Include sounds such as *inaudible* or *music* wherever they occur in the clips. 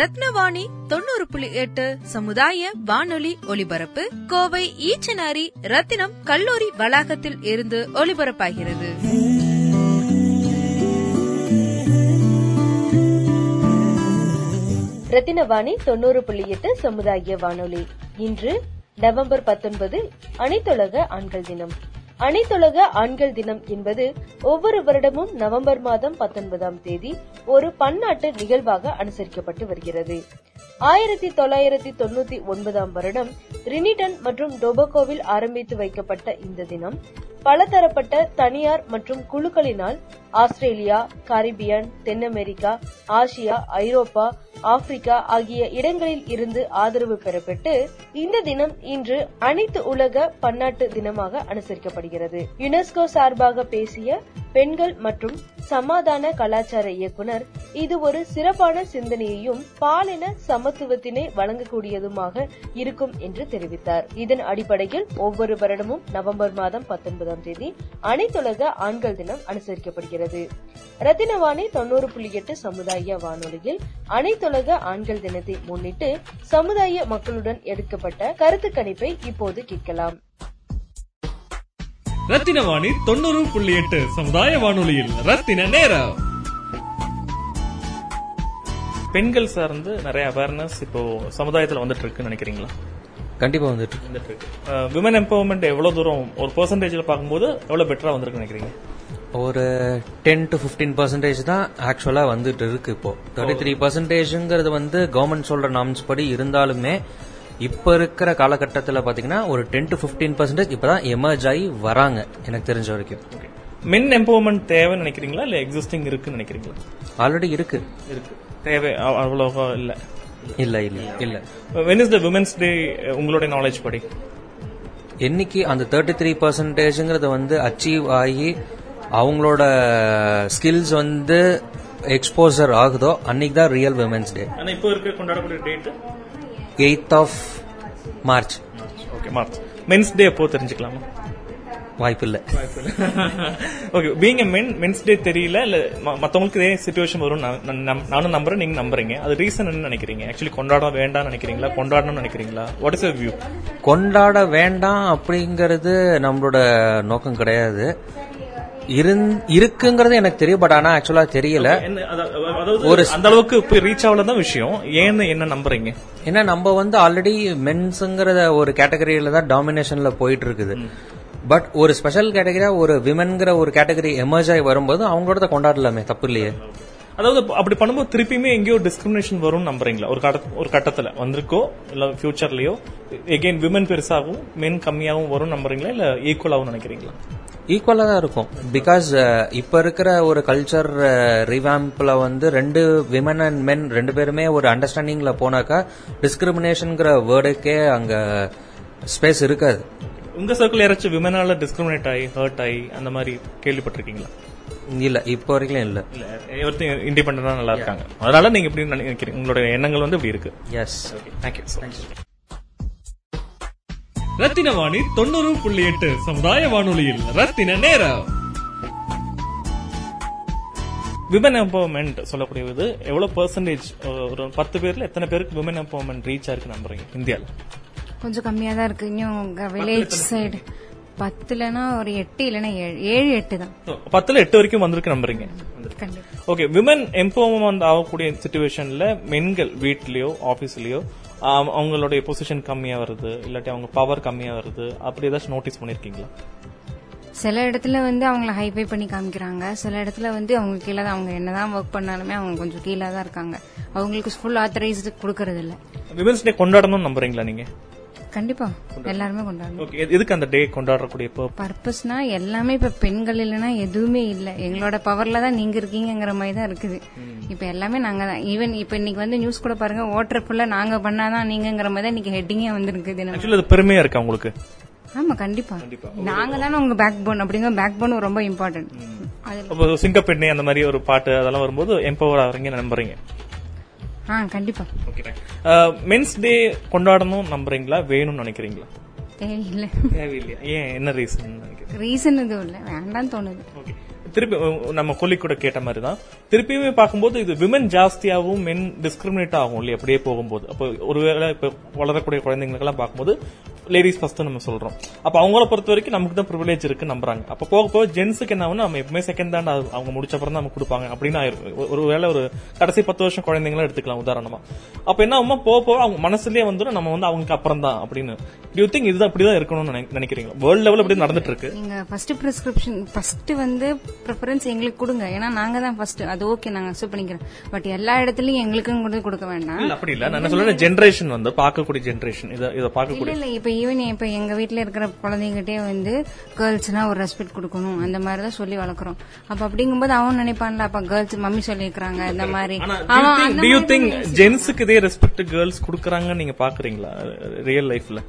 ரத்னவாணி தொண்ணூறு புள்ளி எட்டு சமுதாய வானொலி ஒலிபரப்பு கோவை ஈச்சனாரி ரத்தினம் கல்லூரி வளாகத்தில் இருந்து ஒலிபரப்பாகிறது. ரத்தினவாணி தொண்ணூறு புள்ளி எட்டு சமுதாய வானொலி. இன்று நவம்பர் பத்தொன்பது அனைத்துலக ஆண்கள் தினம். அனைத்துலக ஆண்கள் தினம் என்பது ஒவ்வொரு வருடமும் நவம்பர் மாதம் பத்தொன்பதாம் தேதி ஒரு பன்னாட்டு நிகழ்வாக அனுசரிக்கப்பட்டு வருகிறது. ஆயிரத்தி தொள்ளாயிரத்தி தொண்ணூத்தி ஒன்பதாம் வருடம் ரினிடன் மற்றும் டொபகோவில் ஆரம்பித்து வைக்கப்பட்ட இந்த தினம் பலதரப்பட்ட தனியார் மற்றும் குழுக்களினால் ஆஸ்திரேலியா கரிபியன் தென் அமெரிக்கா ஆசியா ஐரோப்பா ஆப்பிரிக்கா ஆகிய இடங்களில் இருந்து ஆதரவு பெறப்பட்டு இந்த தினம் இன்று அனைத்து உலக பன்னாட்டு தினமாக அனுசரிக்கப்படுகிறது. யுனெஸ்கோ சார்பாக பேசிய பெண்கள் மற்றும் சமாதான கலாச்சார இயக்குனர் இது ஒரு சிறப்பான சிந்தனையையும் பாலின சம சமத்துவத்தினை வழங்கக்கூடியதுமாக இருக்கும் என்று தெரிவித்தார். இதன் அடிப்படையில் ஒவ்வொரு வருடமும் நவம்பர் மாதம் பத்தொன்பதாம் தேதி அனைத்துலக ஆண்கள் தினம் அனுசரிக்கப்படுகிறது. ரத்தினவாணி தொண்ணூறு புள்ளி எட்டு சமுதாய வானொலியில் அனைத்துலக ஆண்கள் தினத்தை முன்னிட்டு சமுதாய மக்களுடன் எடுக்கப்பட்ட கருத்து கணிப்பை இப்போது கேட்கலாம். ரத்தின வாணி தொண்ணூறு புள்ளி எட்டு சமுதாய வானொலியில் ரத்தின நேரம். பெண்கள் சார்ந்து நிறைய அவேர்னஸ் இப்போ சமுதாயத்துல வந்துட்டு இருக்குன்னு நினைக்கிறீங்களா? கண்டிப்பா வந்துட்டு இருக்கு. வந்துட்டு இருக்கு விமன் எம்பவர்மெண்ட் எவ்வளவு தூரம் ஒரு பெர்சன்டேஜ்ல பார்க்கும்போது எவ்வளவு பெட்டரா வந்திருக்கு நினைக்கிறீங்க? ஒரு டென் டு பிப்டீன் பர்சன்டேஜ் தான் ஆக்சுவலா வந்துட்டு இருக்கு இப்போ. தேர்ட்டி த்ரீ பர்சன்டேஜ்ங்கிறது வந்து கவர்மெண்ட் சொல்ற நாம்ஸ் படி இருந்தாலுமே இப்ப இருக்கிற காலகட்டத்தில் பாத்தீங்கன்னா ஒரு டென் டு பிப்டீன் பர்சன்டேஜ் இப்பதான் எமர்ஜ் ஆகி வராங்க எனக்கு தெரிஞ்ச வரைக்கும். மென் எம்பவர்மெண்ட் தேவைன்னு நினைக்கிறீங்களா? இல்ல எக்ஸிஸ்டிங் இருக்குன்னு நினைக்கிறீங்களா? ஆல்ரெடி இருக்கு. இருக்கு. தேவை அவ்- அவ்வளவா இல்ல. இல்ல இல்ல இல்ல. When is the women's day உங்களுடைய நாலேஜ் படி? என்னைக்கு அந்த தேர்ட்டி த்ரீ பர்சன்டேஜ்ங்கிறது வந்து அச்சீவ் ஆகி அவங்களோட ஸ்கில்ஸ் வந்து எக்ஸ்போசர் ஆகுதோ அன்னைக்கு தான் ரியல் விமென்ஸ் டே இப்போ இருக்க கொண்டாடக்கூடிய date eight of March okay March men's day எப்போ தெரிஞ்சுக்கலாமா? வாய்ப்பு இல்லை okay being men men's day தெரியல இல்ல மத்தவங்களுக்கு இதே சுச்சுவேஷன் வரும் நானும் நம்புறேன் நீங்க நம்புறீங்க. அது ரீசன் என்ன நினைக்கிறீங்க? ஆக்சுவலி கொண்டாட வேண்டாம்னு நினைக்கிறீங்களா? கொண்டாடணும்னு நினைக்கிறீங்களா? வாட் இஸ் வியூ கொண்டாட வேண்டாம் அப்படிங்கறது நம்மளோட நோக்கம் கிடையாது. இருக்குங்கிறது எனக்கு தெரியும் பட் ஆனா ஆக்சுவலா தெரியல. ஒரு அந்த அளவுக்கு போய் ரீச் ஆகல தான் விஷயம். ஏன்னு என்ன நம்புறீங்க? ஏன்னா நம்ம வந்து ஆல்ரெடி மென்ஸுங்கிற ஒரு கேட்டகரியில தான் டாமினேஷன்ல போயிட்டு இருக்குது. பட் ஒரு ஸ்பெஷல் கேட்டகரியா ஒரு விமென்ங்கிற ஒரு கேட்டகரி எமர்ஜ் ஆகி வரும்போது அவங்களோட கொண்டாடலாமே தப்பு இல்லையே அதாவது அப்படி பண்ணும்போது திருப்பியுமே எங்கேயோ டிஸ்கிரிமினேஷன் வரும்னு நம்புறீங்களா? ஒரு கட்ட- ஒரு கட்டத்துல வந்திருக்கோ இல்ல ஃபியூச்சர்லயோ எகைன் விமன் பெருசாகவும் மென் கம்மியாகவும் வரும் நம்புறீங்களா? இல்ல ஈக்குவலாகவும் நினைக்கிறீங்களா? ஈக்குவலா தான் இருக்கும். பிகாஸ் இப்ப இருக்கிற ஒரு கல்ச்சர் ரிவாம்ப்ல வந்து ரெண்டு விமன் அண்ட் மென் ரெண்டு பேருமே ஒரு அண்டர்ஸ்டாண்டிங்ல போனாக்கா டிஸ்கிரிமினேஷன்ங்கிற வேர்டுக்கே அங்க ஸ்பேஸ் இருக்காது. உங்க சர்க்கிள் யாராச்சும் விமனால டிஸ்கிரிமினேட் ஆகி ஹர்ட் ஆகி அந்த மாதிரி கேள்விப்பட்டிருக்கீங்களா? இல்ல இப்போ வரைக்கும் இல்ல. இல்ல ஒருத்தர் இண்டிபெண்டா நல்லா இருக்காங்க. அதனால நீங்க எப்படி நினைக்கிறீங்க? உங்களுடைய எண்ணங்கள் வந்து இப்படி இருக்கு. எஸ் தேங்க்யூ ரத்தின வாணி தொண்ணூறு புள்ளி எட்டு சமுதாய வானொலியில் ரத்தின நேரம். விமன் எம்பவர்மெண்ட் சொல்லக்கூடியது எவ்வளவு பெர்சன்டேஜ் ஒரு பத்து பேர்ல எத்தனை பேருக்கு விமன் எம்பவர்மெண்ட் ரீச் ஆயிருக்கு நம்புறீங்க? இந்தியால. கொஞ்சம் கம்மியா தான் இருக்கு. இன்னும் வில்லேஜ் சைடு பத்துலனா ஒரு எட்டு இல்லைன்னா ஏழு. எட்டு தான். பத்துல எட்டு வரைக்கும் வந்திருக்கு நம்புறீங்க. ஓகே விமன் எம்பவர்மெண்ட் ஆகக்கூடிய சுச்சுவேஷன்ல பெண்கள் வீட்லயோ ஆபீஸ்லயோ அவங்களுடைய பொசிஷன் கம்மியா வருது இல்லாட்டி அவங்க பவர் கம்மியா வருது அப்படி ஏதாச்சும் நோட்டீஸ் பண்ணிருக்கீங்களா? சில இடத்துல வந்து அவங்கள ஹைஃபை பண்ணி காமிக்கிறாங்க. சில இடத்துல வந்து அவங்க கீழே தான் அவங்க என்னதான் ஒர்க் பண்ணாலுமே அவங்க கொஞ்சம் கீழே தான் இருக்காங்க. அவங்களுக்கு ஃபுல் ஆத்தரைஸ்டு கொடுக்கறது இல்ல விமன்ஸ் டே கொண்டாடணும்னு நம்புறீங்களா நீங்க? கண்டிப்பா. எல்லாருமே கொண்டாடணும். எதுக்கு அந்த டே கொண்டாடக்கூடிய? பர்பஸ்னா எல்லாமே இப்ப பெண்கள் இல்லைன்னா எதுவுமே இல்ல. எங்களோட பவர்ல தான் நீங்க இருக்கீங்கங்கிற மாதிரி தான் இருக்குது. இப்ப எல்லாமே நாங்க தான். ஈவன் இப்ப இன்னைக்கு வந்து நியூஸ் கூட பாருங்க ஓட்டர் ஃபுல்லா நாங்க பண்ணாதான் நீங்கங்கிற மாதிரி தான் இன்னைக்கு ஹெட்டிங்கே வந்திருக்கு பெருமையா இருக்கா உங்களுக்கு? ஆமா கண்டிப்பா. நாங்க தானே உங்க பேக் போன் அப்படிங்கிற பேக் போன் ரொம்ப இம்பார்ட்டன்ட் சிங்கப்பெண்ணே அந்த மாதிரி ஒரு பாட்டு அதெல்லாம் வரும்போது எம்பவர் ஆகிறீங்க நம்புறீங்க. கண்டிப்பா. ஓகே மென்ஸ் டே கொண்டாடணும் நம்புறீங்களா? வேணும்னு நினைக்கிறீங்களா? தேவையில்லை. தேவையில்லையா? ஏன்? என்ன ரீசன் ரீசன் எதுவும் இல்ல. வேண்டாம்னு தோணுது. ஓகே திருப்பி நம்ம கொல்லி கூட கேட்ட மாதிரி தான் திருப்பியுமே பார்க்கும்போது இது விமன் ஜாஸ்தியாகவும் மென் டிஸ்கிரிமினேட் ஆகும் இல்லையா? அப்படியே போகும்போது. அப்போ ஒருவேளை இப்போ வளரக்கூடிய குழந்தைங்களுக்கெல்லாம் பார்க்கும்போது லேடிஸ் ஃபர்ஸ்ட் நம்ம சொல்றோம். அப்ப அவங்கள பொறுத்த வரைக்கும் நமக்கு தான் ப்ரிவிலேஜ் இருக்கு நம்புறாங்க. அப்ப போக போக ஜென்ஸுக்கு என்ன ஆகும்னா நம்ம எப்பவுமே செகண்ட் தான் அவங்க முடிச்ச அப்புறம் தான் கொடுப்பாங்க. அப்படின்னு ஆயிரும். ஒரு- ஒருவேளை ஒரு கடைசி பத்து வருஷம் குழந்தைங்களும் எடுத்துக்கலாம் உதாரணமா. அப்ப என்ன ஆகுமா போக போக அவங்க மனசுலயே வந்துடும் நம்ம வந்து அவங்களுக்கு அப்புறம் தான் அப்படின்னு. யூ திங்க் இதுதான் இப்படிதான் இருக்கணும்னு நினை- நினைக்கிறீங்க வேர்ல்ட் லெவல் அப்படி நடந்துட்டு இருக்கு. ஃபர்ஸ்ட் பிரிஸ்கிரிப்ஷன் ஃபர்ஸ்ட் வந்து ப்ரிஃபரன்ஸ் எங்களுக்கு கொடுங்க. ஏன்னா நாங்க தான் ஃபர்ஸ்ட் அது ஓகே நாங்க அக்செப்ட் பண்ணிக்கிறோம். பட் எல்லா இடத்துலயும் எங்களுக்கும் கூட கொடுக்க வேண்டாம். அப்படி இல்ல. நான் சொல்றேன் ஜெனரேஷன் வந்து பார்க்கக்கூடிய ஜெனரேஷன் இத இத பார்க்கக்கூடிய இல்ல இப்ப ஈவன் இப்ப எங்க வீட்ல இருக்கிற குழந்தைகிட்டே வந்து கேர்ள்ஸ்னா ஒரு ரெஸ்பெக்ட் கொடுக்கணும். அந்த மாதிரி தான் சொல்லி வளர்க்குறோம். அப்ப அப்படிங்கும்போது அவன் நினைப்பான்ல அப்ப கேர்ள்ஸ் மம்மி சொல்லியிருக்காங்க இந்த மாதிரி. அவன் you மாதிரி think ஜென்ஸுக்கு இதே ரெஸ்பெக்ட் கேர்ள்ஸ் குடுக்கறாங்கன்னு நீங்க பாக்குறீங்களா? ரியல் லைஃப்ல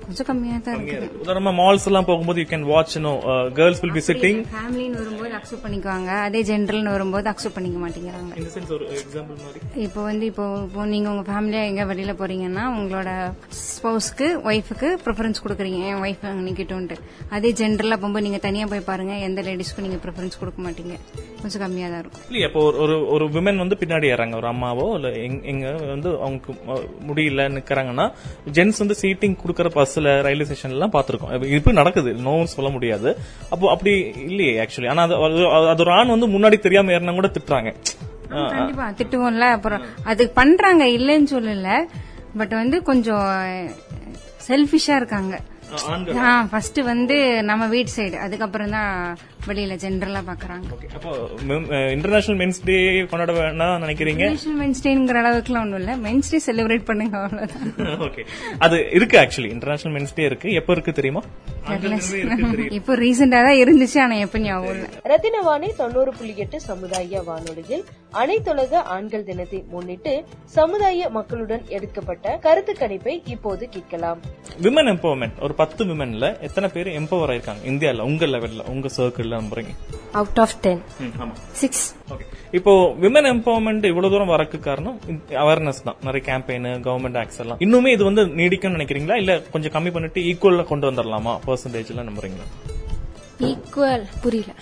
கொஞ்சம் கம்மியா தான் இருக்கு. உதாரணமா மால்ஸ் எல்லாம் போகும்போது you can watch no girls will be sitting ஃபேமிலின்னு வரும்போது அக்செப்ட் பண்ணிக்குவாங்க. அதே ஜென்ரல்னு வரும்போது அக்செப்ட் பண்ணிக்க மாட்டேங்கிறாங்க. இந்த சென்ஸ் ஒரு எக்ஸாம்பிள் மாதிரி. இப்போ வந்து இப்போ இப்போ நீங்க உங்க ஃபேமிலியா எங்க வெளியில போறீங்கன்னா உங்களோட ஸ்பௌஸ்க்கு ஒய்ஃபுக்கு ப்ரிஃபரன்ஸ் கொடுக்குறீங்க. என் ஒய்ஃப் அங்க நிக்கட்டும்ட்டு அதே ஜென்ரலா போகும்போது நீங்க தனியா போய் பாருங்க எந்த லேடிஸ்க்கும் நீங்க ப்ரிஃபரன்ஸ் கொடுக்க மாட்டீங்க. கொஞ்சம் கம்மியா தான் இருக்கும். இல்லையா இப்போ ஒரு- ஒரு விமன் வந்து பின்னாடி ஏறாங்க. ஒரு அம்மாவோ இல்ல எங்க- வந்து அவங்களுக்கு முடியல நிக்கிறாங்கன்னா ஜென்ஸ் வந்து சீட்டிங் கொடுக்கற பஸ்ல ரயில்வே எல்லாம் பாத்திருக்கோம் இப்ப நடக்குது. நோ சொல்ல முடியாது. அப்போ அப்படி இல்லையே ஆக்சுவலி ஆனா அது ஒரு ஆண் வந்து முன்னாடி தெரியாம ஏறினா கூட திட்டுறாங்க. கண்டிப்பா. திட்டுவோம்ல. அப்புறம் அது பண்றாங்க. இல்லைன்னு சொல்லல. பட் வந்து கொஞ்சம் செல்ஃபிஷா இருக்காங்க. ஃபர்ஸ்ட் வந்து நம்ம வீட்டு சைடு அதுக்கப்புறம் தான் வெளியில ஜென்ரலா பாக்குறாங்க. இன்டர்நேஷனல் மென்ஸ் டே கொண்டாட வேணாம் நினைக்கிறீங்க? நேஷனல் மென்ஸ்டேங்கிற அளவுக்குலாம் ஒண்ணும் இல்ல. மென்ஸ்டே செலிப்ரேட் பண்ணுங்க அவ்வளவுதான். *laughs* ஓகே அது இருக்கு ஆக்சுவலி இன்டர்நேஷனல் மென்ஸ் டே இருக்கு. எப்ப இருக்கு தெரியுமா? *laughs* இப்போ ரீசெண்டா தான் இருந்துச்சு ஆனா எப்ப ஞாபகம் இல்ல. ரத்தினவாணி தொண்ணூறு புள்ளி எட்டு சமுதாய வானொலியில் அனைத்துலக ஆண்கள் தினத்தை முன்னிட்டு சமுதாய மக்களுடன் எடுக்கப்பட்ட கருத்து கணிப்பை இப்போது கேட்கலாம். விமன் எம்பவர்மெண்ட் ஒரு பத்து விமன்ல எத்தனை பேர் எம்பவர் ஆயிருக்காங்க? இந்தியால உங்க லெவல்ல உங்க சர்க்கிள்ல நம்புறீங்க out of ten six okay இப்போ விமன் எம்பவர்மெண்ட் இவ்வளவு தூரம் வரக்கு காரணம் அவேர்னஸ் தான். நிறைய கேம்பெயின் கவர்மெண்ட் ஆக்ட்ஸ் எல்லாம். இன்னுமே இது வந்து நீடிக்கும்னு நினைக்கிறீங்களா? இல்ல கொஞ்சம் கம்மி பண்ணிட்டு ஈக்குவலா கொண்டு வந்துடலாமா பெர்சன்டேஜ் எல்லாம் நம்புறீங்களா? ஈக்குவல் புரியல.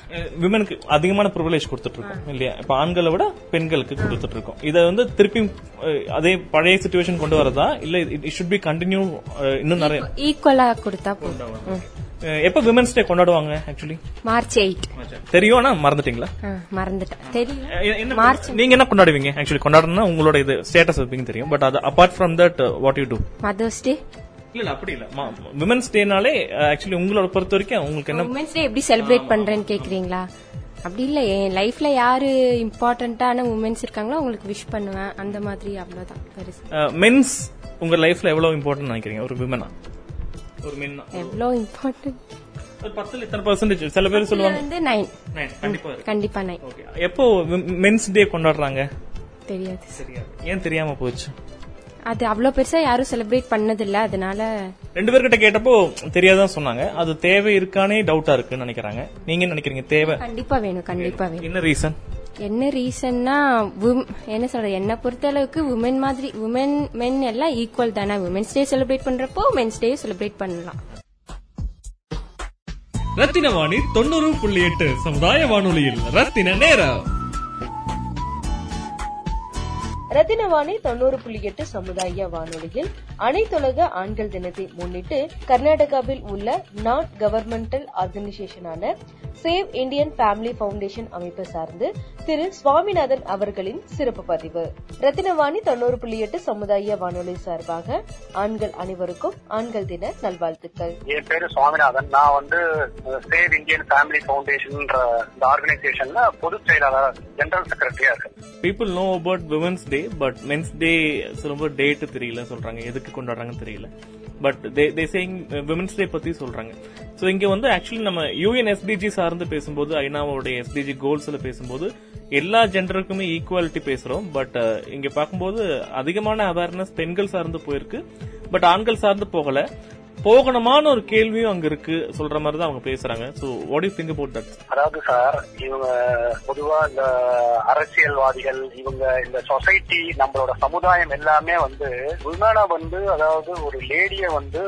விமனுக்கு அதிகமான ப்ரிவிலேஜ் கொடுத்துட்டு இருக்கோம் இல்லையா? இப்ப ஆண்களை விட பெண்களுக்கு கொடுத்துட்டு இருக்கோம் இதை வந்து திருப்பி அதே பழைய சுச்சுவேஷன் கொண்டு வரதா? இல்ல இட் ஷுட் பி கண்டினியூ இன்னும் நிறைய ஈக்குவலா கொடுத்தா போதும். எப்ப விமன்ஸ் டே கொண்டாடுவாங்க ஆக்சுவலி மார்ச் எயிட் தெரியும்? ஆனா மறந்துட்டீங்களா? மறந்துட்டேன். எ- என்ன நீங்க என்ன கொண்டாடுவீங்க? ஆக்சுவலி கொண்டாடணும்னா உங்களோட இது ஸ்டேட்டஸ் வைப்பீங்க தெரியும். பட் அது apart from that what you do mother's day இல்ல அப்படி இல்ல. விமன்ஸ் டேனாலே ஆக்சுவலி உங்களோட பொறுத்த வரைக்கும் உங்களுக்கு என்ன உமன்ஸ் டே எப்படி செலிப்ரேட் பண்றேன்னு கேக்குறீங்களா? அப்படி இல்ல என் லைஃப்ல யாரு இம்பார்ட்டன்டான உமன்ஸ் இருக்காங்களோ அவங்களுக்கு விஷ் பண்ணுவேன். அந்த மாதிரி அவ்வளவுதான். மென்ஸ் உங்க லைஃப்ல எவ்வளவு இம்பார்ட்டன்ட் நினைக்கிறீங்க? ஒரு விமனா ஒரு மென்னா எவ்வளோ இம்பார்ட்டன்ட் சில பேர் சொல்லுவாங்க. கண்டிப்பா நைன் எப்போ மென்ஸ் டே கொண்டாடுறாங்க? தெரியாது. ஏன் தெரியாம போச்சு? அது அவ்வளவு பெருசா யாரும் செலிப்ரேட் பண்ணதில்ல அதனால ரெண்டு பேர்கிட்ட கேட்டப்போ தெரியாதான் சொன்னாங்க. அது தேவை இருக்கானே டவுட்டா இருக்குன்னு நினைக்கிறாங்க. நீங்க என்ன நினைக்கிறீங்க? தேவை? கண்டிப்பா வேணும் கண்டிப்பா வேணும். என்ன ரீசன் என்ன ரீசன்னா என்ன சொல்றது என்ன பொறுத்த அளவுக்கு உமன் மாதிரி உமன் மென் எல்லாம் ஈக்குவல் தானே. உமன்ஸ் டே செலிப்ரேட் பண்றப்போ மென்ஸ் டே செலிப்ரேட் பண்ணலாம். ரத்தின வாணி தொண்ணூறு புள்ளி எட்டு சமுதாய வானொலியில் ரத்தின நேரம். ரத்தினவாணி தொண்ணூறு புள்ளி எட்டு சமுதாய வானொலியில் அனைத்துலக ஆண்கள் தினத்தை முன்னிட்டு கர்நாடகாவில் உள்ள நான் கவர்மெண்டல் ஆர்கனைசேஷனான சேவ் இந்தியன் ஃபேமிலி ஃபவுண்டேஷன் அமைப்பு சார்ந்து திரு சுவாமிநாதன் அவர்களின் சிறப்பு பதிவு. ரத்தினவாணி தொண்ணூறு புள்ளி எட்டு சமுதாய வானொலி சார்பாக ஆண்கள் அனைவருக்கும் ஆண்கள் தின நல்வாழ்த்துக்கள். என் பேரு சுவாமிநாதன். நான் வந்து சேவ் இந்தியன் ஃபேமிலி ஃபவுண்டேஷன்ன்ற இந்த ஆர்கனைசேஷன்ல பொதுச் செயலாளர் ஜெனரல் செக்ரட்டரியா இருக்கேன். People know about women's day but men's day ரொம்ப டேட் தெரியல சொல்றாங்க. எதுக்கு கொண்டாடுறாங்கன்னு தெரியல. But they saying women's day பத்தி சொல்றாங்க. சோ இங்க வந்து ஆக்சுவலி நம்ம யூஎன் எஸ்டிஜி சார்ந்து பேசும்போது ஐநாவோட எஸ்டிஜி கோல்ஸ்ல பேசும்போது எல்லா ஜெண்டருக்குமே ஈக்குவாலிட்டி பேசுறோம். பட் uh, இங்க பார்க்கும்போது அதிகமான அவேர்னஸ் பெண்கள் சார்ந்து போயிருக்கு. பட் ஆண்கள் சார்ந்து போகல. போகணுமான ஒரு கேள்வியும் அங்க இருக்கு. சொல்ற மாதிரி தான் அவங்க பேசுறாங்க. So what you think about that அதாவது சார் இவங்க பொதுவா இந்த அரசியல்வாதிகள் இவங்க இந்த சொசைட்டி நம்மளோட சமுதாயம் எல்லாமே வந்து உள்நாடா வந்து அதாவது ஒரு லேடிய வந்து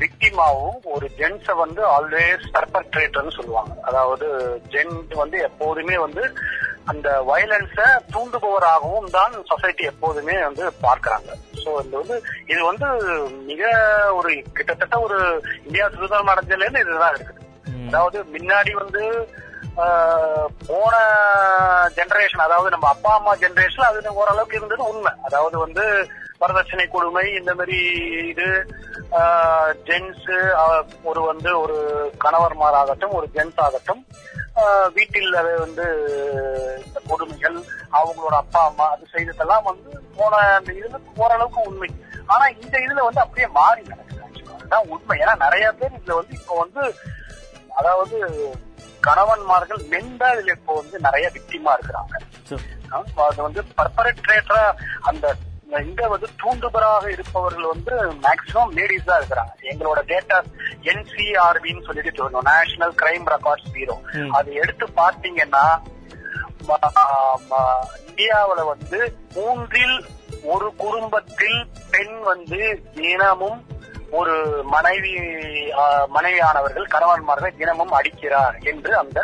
விக்டிமாவும் ஒரு ஜென்ஸ வந்து ஆல்வேஸ் பர்பர்ட்ரேட்டர்னு சொல்லுவாங்க. அதாவது ஜென் வந்து எப்போதுமே வந்து அந்த வயலன்ஸ தூண்டுபவராகவும் தான் சொசைட்டி எப்போதுமே வந்து பார்க்கறாங்க. சோ இது வந்து இது வந்து மிக ஒரு கிட்டத்தட்ட ஒரு இந்தியா சுதந்திரம் அடைஞ்சதுல இருந்து இதுதான் இருக்குது. அதாவது முன்னாடி வந்து போன ஜெனரேஷன் அதாவது நம்ம அப்பா அம்மா ஜெனரேஷன் அது ஓரளவுக்கு இருந்தது உண்மை. அதாவது வந்து வரதட்சணை கொடுமை இந்த மாதிரி இது ஜென்ஸ் ஒரு வந்து ஒரு கணவர்மாராகட்டும் ஒரு ஜென்ஸ் ஆகட்டும் வீட்டில் அது வந்து இந்த கொடுமைகள் அவங்களோட அப்பா அம்மா அது செய்ததெல்லாம் வந்து போன அந்த இதுல ஓரளவுக்கு உண்மை. ஆனா இந்த இதுல வந்து அப்படியே மாறி நடக்குது. அதுதான் உண்மை. ஏன்னா நிறைய பேர் இதுல வந்து இப்போ வந்து அதாவது கணவன்மார்கள் மென்டா இதுல இப்போ வந்து நிறைய விக்டிமா இருக்கிறாங்க. அது வந்து பர்பரேட்டரா அந்த இங்க வந்து தூண்டுபராக இருப்பவர்கள் வந்து மேக்சிமம் லேடிஸ் தான் இருக்கிறாங்க. எங்களோட டேட்டா என்சிஆர்பின்னு சொல்லிட்டு சொல்லணும் நேஷனல் கிரைம் ரெக்கார்ட்ஸ் பீரோ அது எடுத்து ம- இந்தியாவுல வந்து மூன்றில் ஒரு குடும்பத்தில் பெண் வந்து தினமும் ஒரு மனைவி மனைவியானவர்கள் கணவன்மார்கள் தினமும் அடிக்கிறார் என்று அந்த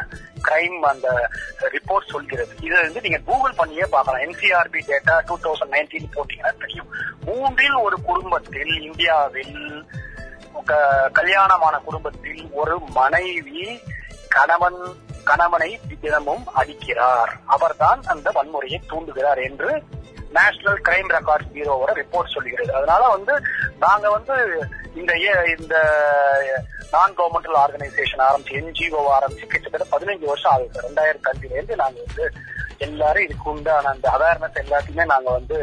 கிரைம் அந்த ரிப்போர்ட் சொல்கிறது. இதை வந்து நீங்க கூகுள் பண்ணியே பார்க்கலாம். NCRB data two thousand nineteen போட்டீங்கன்னா தெரியும். மூன்றில் ஒரு குடும்பத்தில் இந்தியாவில் க- கல்யாணமான குடும்பத்தில் ஒரு மனைவி கணவன் கணவனை தினமும் அடிக்கிறார். அவர்தான் அந்த வன்முறையை தூண்டுகிறார் என்று நேஷனல் கிரைம் ரெக்கார்ட்ஸ் பியூரோவோட ரிப்போர்ட் சொல்லுகிறது அதனால வந்து நாங்க வந்து இந்த ஏ- இந்த நான் கவர்மெண்டல் ஆர்கனைசேஷன் ஆரம்பிச்சு என்ஜிஓ ஆரம்பிச்சு கிட்டத்தட்ட பதினஞ்சு வருஷம் ஆகுது ரெண்டாயிரத்தி அஞ்சுல இருந்து நாங்க வந்து எல்லாரும் இதுக்கு உண்டான அந்த அவேர்னஸ் எல்லாத்தையுமே நாங்க வந்து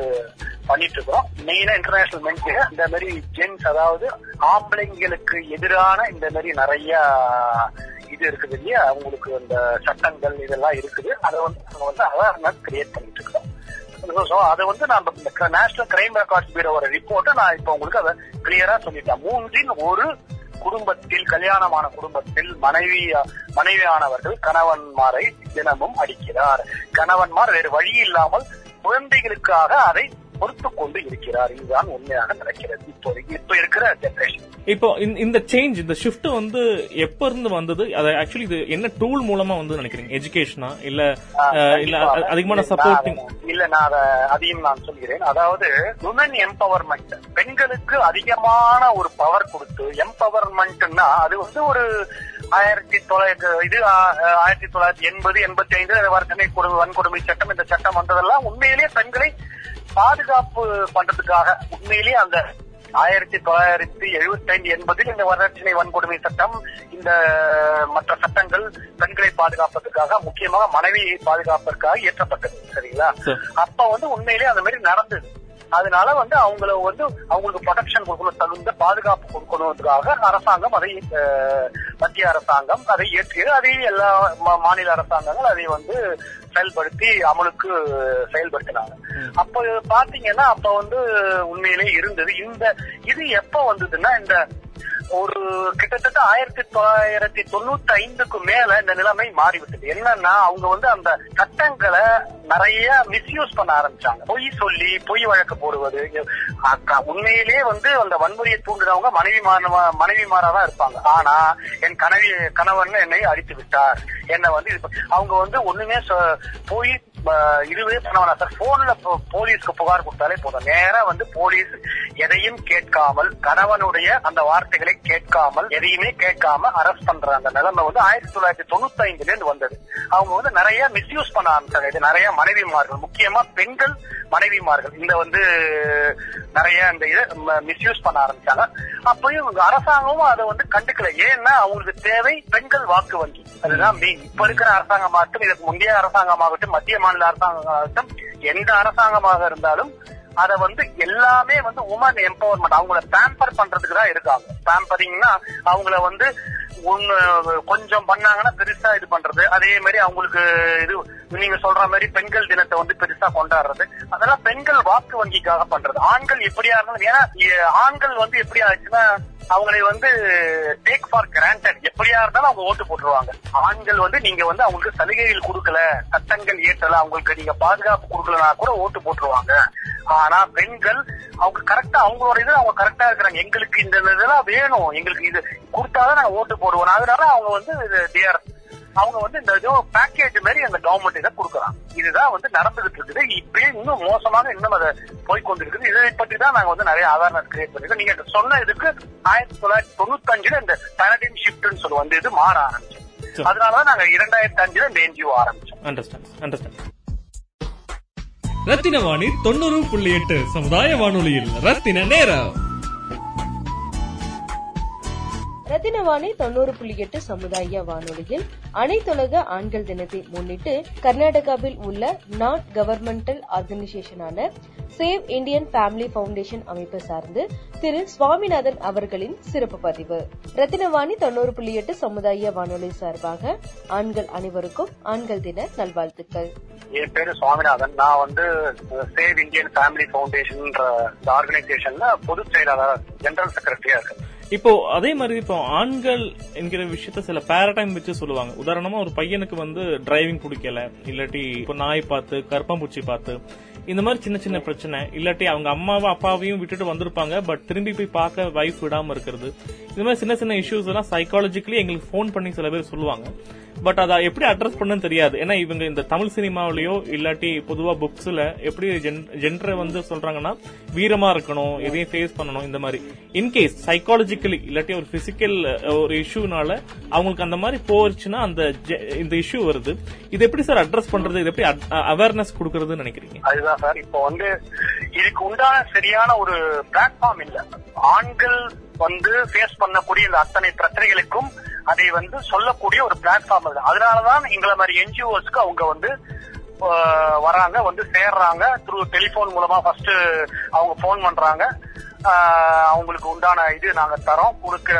பண்ணிட்டு இருக்கோம் மெயினா இன்டர்நேஷனல் மென்ஸ் இந்த மாதிரி ஜென்ஸ் அதாவது ஆம்பளைங்களுக்கு எதிரான இந்த மாதிரி நிறைய இது இருக்குது இல்லையா? அவங்களுக்கு அந்த சட்டங்கள் இதெல்லாம் இருக்குது. அதை வந்து நாங்க வந்து அவேர்னஸ் கிரியேட் பண்ணிட்டு இருக்கோம் ஸோ அதை வந்து நான் நேஷனல் கிரைம் ரெக்கார்ட்ஸ் ஒரு ரிப்போர்ட்டை நான் இப்போ உங்களுக்கு அதை கிளியரா சொல்லிட்டேன். மூன்றின் ஒரு குடும்பத்தில் கல்யாணமான குடும்பத்தில் மனைவி மனைவியானவர்கள் கணவன்மாரை தினமும் அடிக்கிறார். கணவன்மார் வேறு வழி இல்லாமல் குழந்தைகளுக்காக அதை பொறுத்து கொண்டு இருக்கிறார். இதுதான் உண்மையாக நடக்கிறது. இப்போ இப்போ இருக்கிற ஜெனரேஷன் இப்போ இந்த- சேஞ்ச் இந்த ஷிஃப்ட் வந்து எப்ப இருந்து வந்தது? அது ஆக்சுவலி இது என்ன டூல் மூலமா வந்து நினைக்கிறீங்க? எஜுகேஷனா இல்ல இல்ல அதிகமான சப்போர்ட்டிங் இல்ல நான் அதை அதையும் நான் சொல்கிறேன். அதாவது உமன் எம்பவர்மெண்ட் பெண்களுக்கு அதிகமான ஒரு பவர் கொடுத்து எம்பவர்மெண்ட்னா அது வந்து ஒரு ஆயிரத்தி தொள்ளாயிரத்தி இது ஆயிரத்தி தொள்ளாயிரத்தி எண்பது எண்பத்தி ஐந்து வன்கொடுமை சட்டம் இந்த சட்டம் வந்ததெல்லாம் உண்மையிலேயே பெண்களை பாதுகாப்பு பண்றதுக்காக உண்மையிலேயே அந்த ஆயிரத்தி தொள்ளாயிரத்தி எழுபத்தி ஐந்து எண்பதில் இந்த வரதட்சணை வன்கொடுமை சட்டம் இந்த மற்ற சட்டங்கள் பெண்களை பாதுகாப்பதற்காக முக்கியமாக மனைவியை பாதுகாப்பதற்காக இயற்றப்பட்டது சரிங்களா? அப்ப வந்து உண்மையிலேயே அந்த மாதிரி நடந்தது. அதனால வந்து அவங்கள வந்து அவங்களுக்கு ப்ரொடெக்ஷன் கொடுக்கணும் தகுந்த பாதுகாப்பு கொடுக்கணுன்றதுக்காக அரசாங்கம் அதை மத்திய அரசாங்கம் அதை இயற்றியது அதை எல்லா மாநில அரசாங்கங்கள் அதை வந்து செயல்படுத்தி அமலுக்கு செயல்படுத்தினாங்க. அப்ப பாத்தீங்கன்னா அப்ப வந்து உண்மையிலே இருந்தது. இந்த இது எப்ப வந்ததுன்னா இந்த ஒரு கிட்டத்தட்ட ஆயிரத்தி தொள்ளாயிரத்தி தொண்ணூத்தி ஐந்துக்கு மேல இந்த நிலைமை மாறிவிட்டது. என்னன்னா அவங்க வந்து அந்த சட்டங்களை நிறைய மிஸ்யூஸ் பண்ண ஆரம்பிச்சாங்க. பொய் சொல்லி பொய் வழக்கு போடுவது. அக்கா- உண்மையிலேயே வந்து அந்த வன்முறையை தூண்டுறவங்க மனைவி மனைவி தான் இருப்பாங்க. ஆனா என் கனவி கணவன் என்னை அடித்து விட்டார். என்ன வந்து இது அவங்க வந்து ஒண்ணுமே சொ- போய் இதுவே பண்ண சார் போன்ல போலீஸ்க்கு புகார் கொடுத்தாலே போதும். நேரா வந்து போலீஸ் எதையும் கேட்காமல் கணவனுடைய அந்த வார்த்தைகளை கேட்காமல் எதையுமே கேட்காம அரெஸ்ட் பண்ற அந்த நிலைமை வந்து ஆயிரத்தி தொள்ளாயிரத்தி தொண்ணூத்தி ஐந்துல இருந்து வந்தது. அவங்க வந்து நிறைய மிஸ்யூஸ் பண்ண ஆரம்பிச்சாங்க. இது நிறைய மனைவிமார்கள் முக்கியமா பெண்கள் மனைவிமார்கள். இந்த வந்து நிறைய இந்த இதை மிஸ்யூஸ் பண்ண ஆரம்பிச்சாங்க. அப்பயும் அரசாங்கமும் அதை வந்து கண்டுக்கல. ஏன்னா அவங்களுக்கு தேவை பெண்கள் வாக்கு வங்கி. அதுதான் மெயின் இப்ப இருக்கிற அரசாங்கமாகட்டும் இதுக்கு முந்தைய அரசாங்கமாகட்டும் மத்திய மாநில அரசாங்கமாகட்டும் எந்த அரசாங்கமாக இருந்தாலும் அத வந்து எல்லாமே வந்து உமன் எம்பவர்மெண்ட் அவங்கள பேம்பர் பண்றதுக்கு தான் இருக்காங்க பேம்பரிங்னா அவங்கள வந்து ஒண்ணு கொஞ்சம் பண்ணாங்கன்னா பெருசா இது பண்றது. அதே மாதிரி அவங்களுக்கு இது நீங்க சொல்ற மாதிரி பெண்கள் தினத்தை வந்து பெருசா கொண்டாடுறது. அதெல்லாம் பெண்கள் வாக்கு வங்கிக்காக பண்றது. ஆண்கள் எப்படியா இருந்தாலும் ஏன்னா ஆண்கள் வந்து எப்படி ஆச்சுன்னா அவங்களை வந்து டேக் ஃபார் கிராண்டட் எப்படியா இருந்தாலும் அவங்க ஓட்டு போட்டுருவாங்க. ஆண்கள் வந்து நீங்க வந்து அவங்களுக்கு சலுகைகள் கொடுக்கல சட்டங்கள் ஏற்றல அவங்களுக்கு நீங்க பாதுகாப்பு கொடுக்கலனா கூட ஓட்டு போட்டுருவாங்க. ஆனா பெண்கள் அவங்க கரெக்டா அவங்களோட இது அவங்க கரெக்டா இருக்கிறாங்க. எங்களுக்கு இந்த இதெல்லாம் வேணும். எங்களுக்கு இது கொடுத்தாதான் நாங்க ஓட்டு போடுவோம். அதனால அவங்க வந்து தேர் அவங்க வந்து இந்த இது பேக்கேஜ் மாதிரி அந்த கவர்மெண்ட் இதை கொடுக்குறாங்க. இதுதான் வந்து நடந்துகிட்டு இருக்குது. இப்படியே இன்னும் மோசமாக இன்னும் அதை போய்கொண்டிருக்குது இதை பற்றி தான் நாங்க வந்து நிறைய அவேர்னஸ் கிரியேட் பண்ணிருக்கோம். நீங்க சொன்ன இதுக்கு ஆயிரத்தி தொள்ளாயிரத்தி தொண்ணூத்தி அஞ்சுல இந்த பேரடைம் ஷிப்ட்னு சொல்லி வந்து இது மாற ஆரம்பிச்சோம் அதனாலதான் நாங்க இரண்டாயிரத்தி அஞ்சுல இந்த என்ஜிஓ ஆரம்பிச்சோம். அண்டர்ஸ்டாண்ட் அண்டர்ஸ்டாண்ட் ரத்தின வாணி தொண்ணூறு புள்ளி எட்டு சமுதாய வானொலியில். ரத்தின நேரம். ரத்தினவாணி தொண்ணூறு புள்ளி எட்டு சமுதாய வானொலியில் அனைத்துலக ஆண்கள் தினத்தை முன்னிட்டு கர்நாடகாவில் உள்ள நான் கவர்மெண்டல் ஆர்கனைசேஷனான சேவ் இந்தியன் ஃபேமிலி ஃபவுண்டேஷன் அமைப்பு சார்ந்து திரு சுவாமிநாதன் அவர்களின் சிறப்பு பதிவு. ரத்தினவாணி தொண்ணூறு புள்ளி எட்டு சமுதாய வானொலி சார்பாக ஆண்கள் அனைவருக்கும் ஆண்கள் தின நல்வாழ்த்துக்கள். என் பேரு சுவாமிநாதன். நான் வந்து சேவ் இந்தியன் ஃபேமிலி ஃபவுண்டேஷன்ன்ற ஆர்கனைசேஷன்ல பொதுச் செயலாளர் ஜெனரல் செக்ரட்டரியா இருக்கேன். இப்போ அதே மாதிரி இப்போ ஆண்கள் என்கிற விஷயத்த சில பேரடைம் வச்சு சொல்லுவாங்க. உதாரணமா ஒரு பையனுக்கு வந்து டிரைவிங் பிடிக்கல இல்லாட்டி இப்போ நாய் பார்த்து கருப்பாம்பூச்சி பார்த்து இந்த மாதிரி சின்ன சின்ன பிரச்சனை. இல்லாட்டி அவங்க அம்மாவும் அப்பாவையும் விட்டுட்டு வந்திருப்பாங்க பட் திரும்பி போய் பார்க்க வைஃப் விடாம இருக்கிறது. இந்த மாதிரி சின்ன சின்ன இஷ்யூஸ் எல்லாம் சைக்காலஜிக்கலி எங்களுக்கு ஃபோன் பண்ணி சில பேர் சொல்லுவாங்க. பட் அதை எப்படி அட்ரஸ் பண்ணுன்னு தெரியாது. ஏன்னா இவங்க இந்த தமிழ் சினிமாவிலயோ இல்லாட்டி பொதுவா புக்ஸ்ல எப்படி ஜென்டரை வந்து சொல்றாங்கன்னா வீரமா இருக்கணும் எதையும் ஃபேஸ் பண்ணணும் இந்த மாதிரி. இன்கேஸ் சைக்காலஜிக்கலி இல்லாட்டி ஒரு பிசிக்கல் ஒரு இஷ்யூனால அவங்களுக்கு அந்த மாதிரி போச்சுன்னா அந்த ஜெ- இந்த இஷ்யூ வருது. இது எப்படி சார் அட்ரஸ் பண்றது? இது எப்படி அவேர்னஸ் கொடுக்கறதுன்னு நினைக்கிறீங்க? அதுதான் சார் இப்போ வந்து இதுக்கு உண்டான சரியான ஒரு பிளாட்ஃபார்ம் இல்ல. ஆண்கள் வந்து ஃபேஸ் பண்ணக்கூடிய இந்த அத்தனை பிரச்சனைகளுக்கும் அதை வந்து சொல்லக்கூடிய ஒரு பிளாட்ஃபார்ம் இல்லை அதனாலதான் எங்களை மாதிரி என்ஜிஓஸ்க்கு அவங்க வந்து வராங்க வந்து சேர்றாங்க. த்ரூ டெலிபோன் மூலமா ஃபர்ஸ்ட் அவங்க ஃபோன் பண்றாங்க. அவங்களுக்கு உண்டான இது நாங்க தரோம். கொடுக்கிற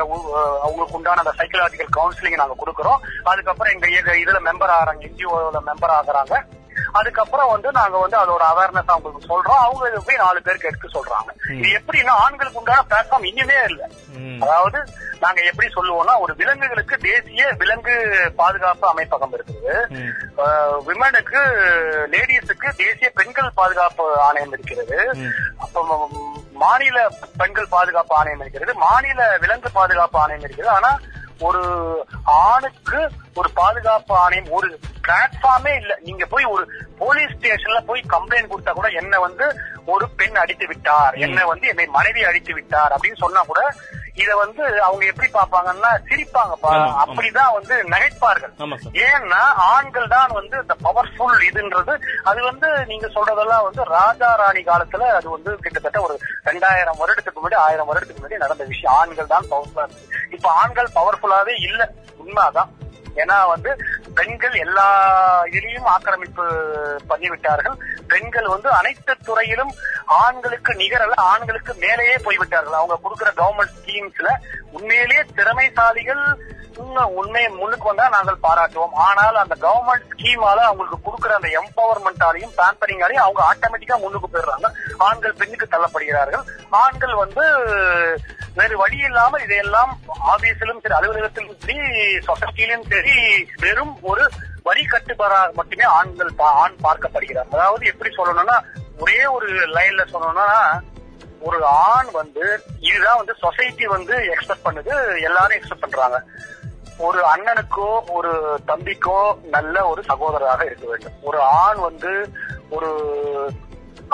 அவங்களுக்கு உண்டான அந்த சைக்கலாஜிக்கல் கவுன்சிலிங் நாங்க கொடுக்கறோம். அதுக்கப்புறம் எங்க இதுல மெம்பர் ஆகிறாங்க என்ஜிஓல மெம்பர் ஆகுறாங்க. அதுக்கப்புறம் வந்து நாங்க வந்து அதோட அவேர்னஸ் அவங்களுக்கு சொல்றோம். அவங்க இதை போய் நாலு பேருக்கு எடுக்க சொல்றாங்க. இது எப்படின்னா ஆண்களுக்கு உண்டான பிளாட்ஃபார்ம் இனிமே இல்ல. அதாவது நாங்க எப்படி சொல்லுவோம்னா ஒரு விலங்குகளுக்கு தேசிய விலங்கு பாதுகாப்பு அமைப்பகம் இருக்குது. விமனுக்கு லேடிஸுக்கு தேசிய பெண்கள் பாதுகாப்பு ஆணையம் இருக்கிறது. அப்ப மாநில பெண்கள் பாதுகாப்பு ஆணையம் இருக்கிறது மாநில விலங்கு பாதுகாப்பு ஆணையம் இருக்கிறது. ஆனா ஒரு ஆணுக்கு ஒரு பாதுகாப்பு ஆணையம் ஒரு பிளாட்ஃபார்மே இல்ல. நீங்க போய் ஒரு போலீஸ் ஸ்டேஷன்ல போய் கம்ப்ளைண்ட் கொடுத்தா கூட என்ன வந்து ஒரு பெண் அடித்து விட்டார். என்ன வந்து என்னை மனைவி அடித்து விட்டார் அப்படின்னு சொன்னா கூட இத வந்து அவங்க எப்படி பாப்பாங்கன்னா சிரிப்பாங்கப்பா. அப்படிதான் வந்து நகைப்பார்கள். ஏன்னா ஆண்கள் தான் வந்து இந்த பவர்ஃபுல் இதுன்றது. அது வந்து நீங்க சொல்றதெல்லாம் வந்து ராஜா ராணி காலத்துல அது வந்து கிட்டத்தட்ட ஒரு ரெண்டாயிரம் வருடத்துக்கு முன்னாடி ஆயிரம் வருடத்துக்கு முன்னாடி நடந்த விஷயம். ஆண்கள் தான் பவர்ஃபுல்லா இருக்கு இப்ப ஆண்கள் பவர்ஃபுல்லாவே இல்ல. உண்மைதான். ஏன்னா வந்து பெண்கள் எல்லா இதுலயும் ஆக்கிரமிப்பு பண்ணிவிட்டார்கள். பெண்கள் வந்து அனைத்து துறையிலும் ஆண்களுக்கு நிகரல்ல ஆண்களுக்கு மேலேயே போய்விட்டார்கள். அவங்க கொடுக்கிற கவர்மெண்ட் ஸ்கீம்ஸ்ல உண்மையிலேயே திறமைசாலிகள் இன்னும் உண்மை முன்னுக்கு வந்தா நாங்கள் பாராட்டுவோம். ஆனால் அந்த கவர்மெண்ட் ஸ்கீமால அவங்களுக்கு கொடுக்குற அந்த எம்பவர்மெண்டாலையும் பேம்பரிங்காலையும் அவங்க ஆட்டோமேட்டிக்கா முன்னுக்கு போயிடுறாங்க. ஆண்கள் பெண்ணுக்கு தள்ளப்படுகிறார்கள். ஆண்கள் வந்து வேறு வழி இல்லாம இதையெல்லாம் ஆபீஸிலும் சரி அலுவலகத்திலும் சரி சொசைட்டிலும் சரி வெறும் ஒரு வரி கட்டுப்பாடாக மட்டுமே ஆண்கள் பா- ஆண் பார்க்கப்படுகிறார் அதாவது எப்படி சொல்லணும்னா ஒரே ஒரு லைன்ல சொல்லணும்னா ஒரு ஆண் வந்து இதுதான் வந்து சொசைட்டி வந்து எக்ஸ்பெக்ட் பண்ணுது எல்லாரும் எக்ஸ்பெக்ட் பண்றாங்க. ஒரு அண்ணனுக்கோ ஒரு தம்பிக்கோ நல்ல ஒரு சகோதரராக இருக்க வேண்டும். ஒரு ஆண் வந்து ஒரு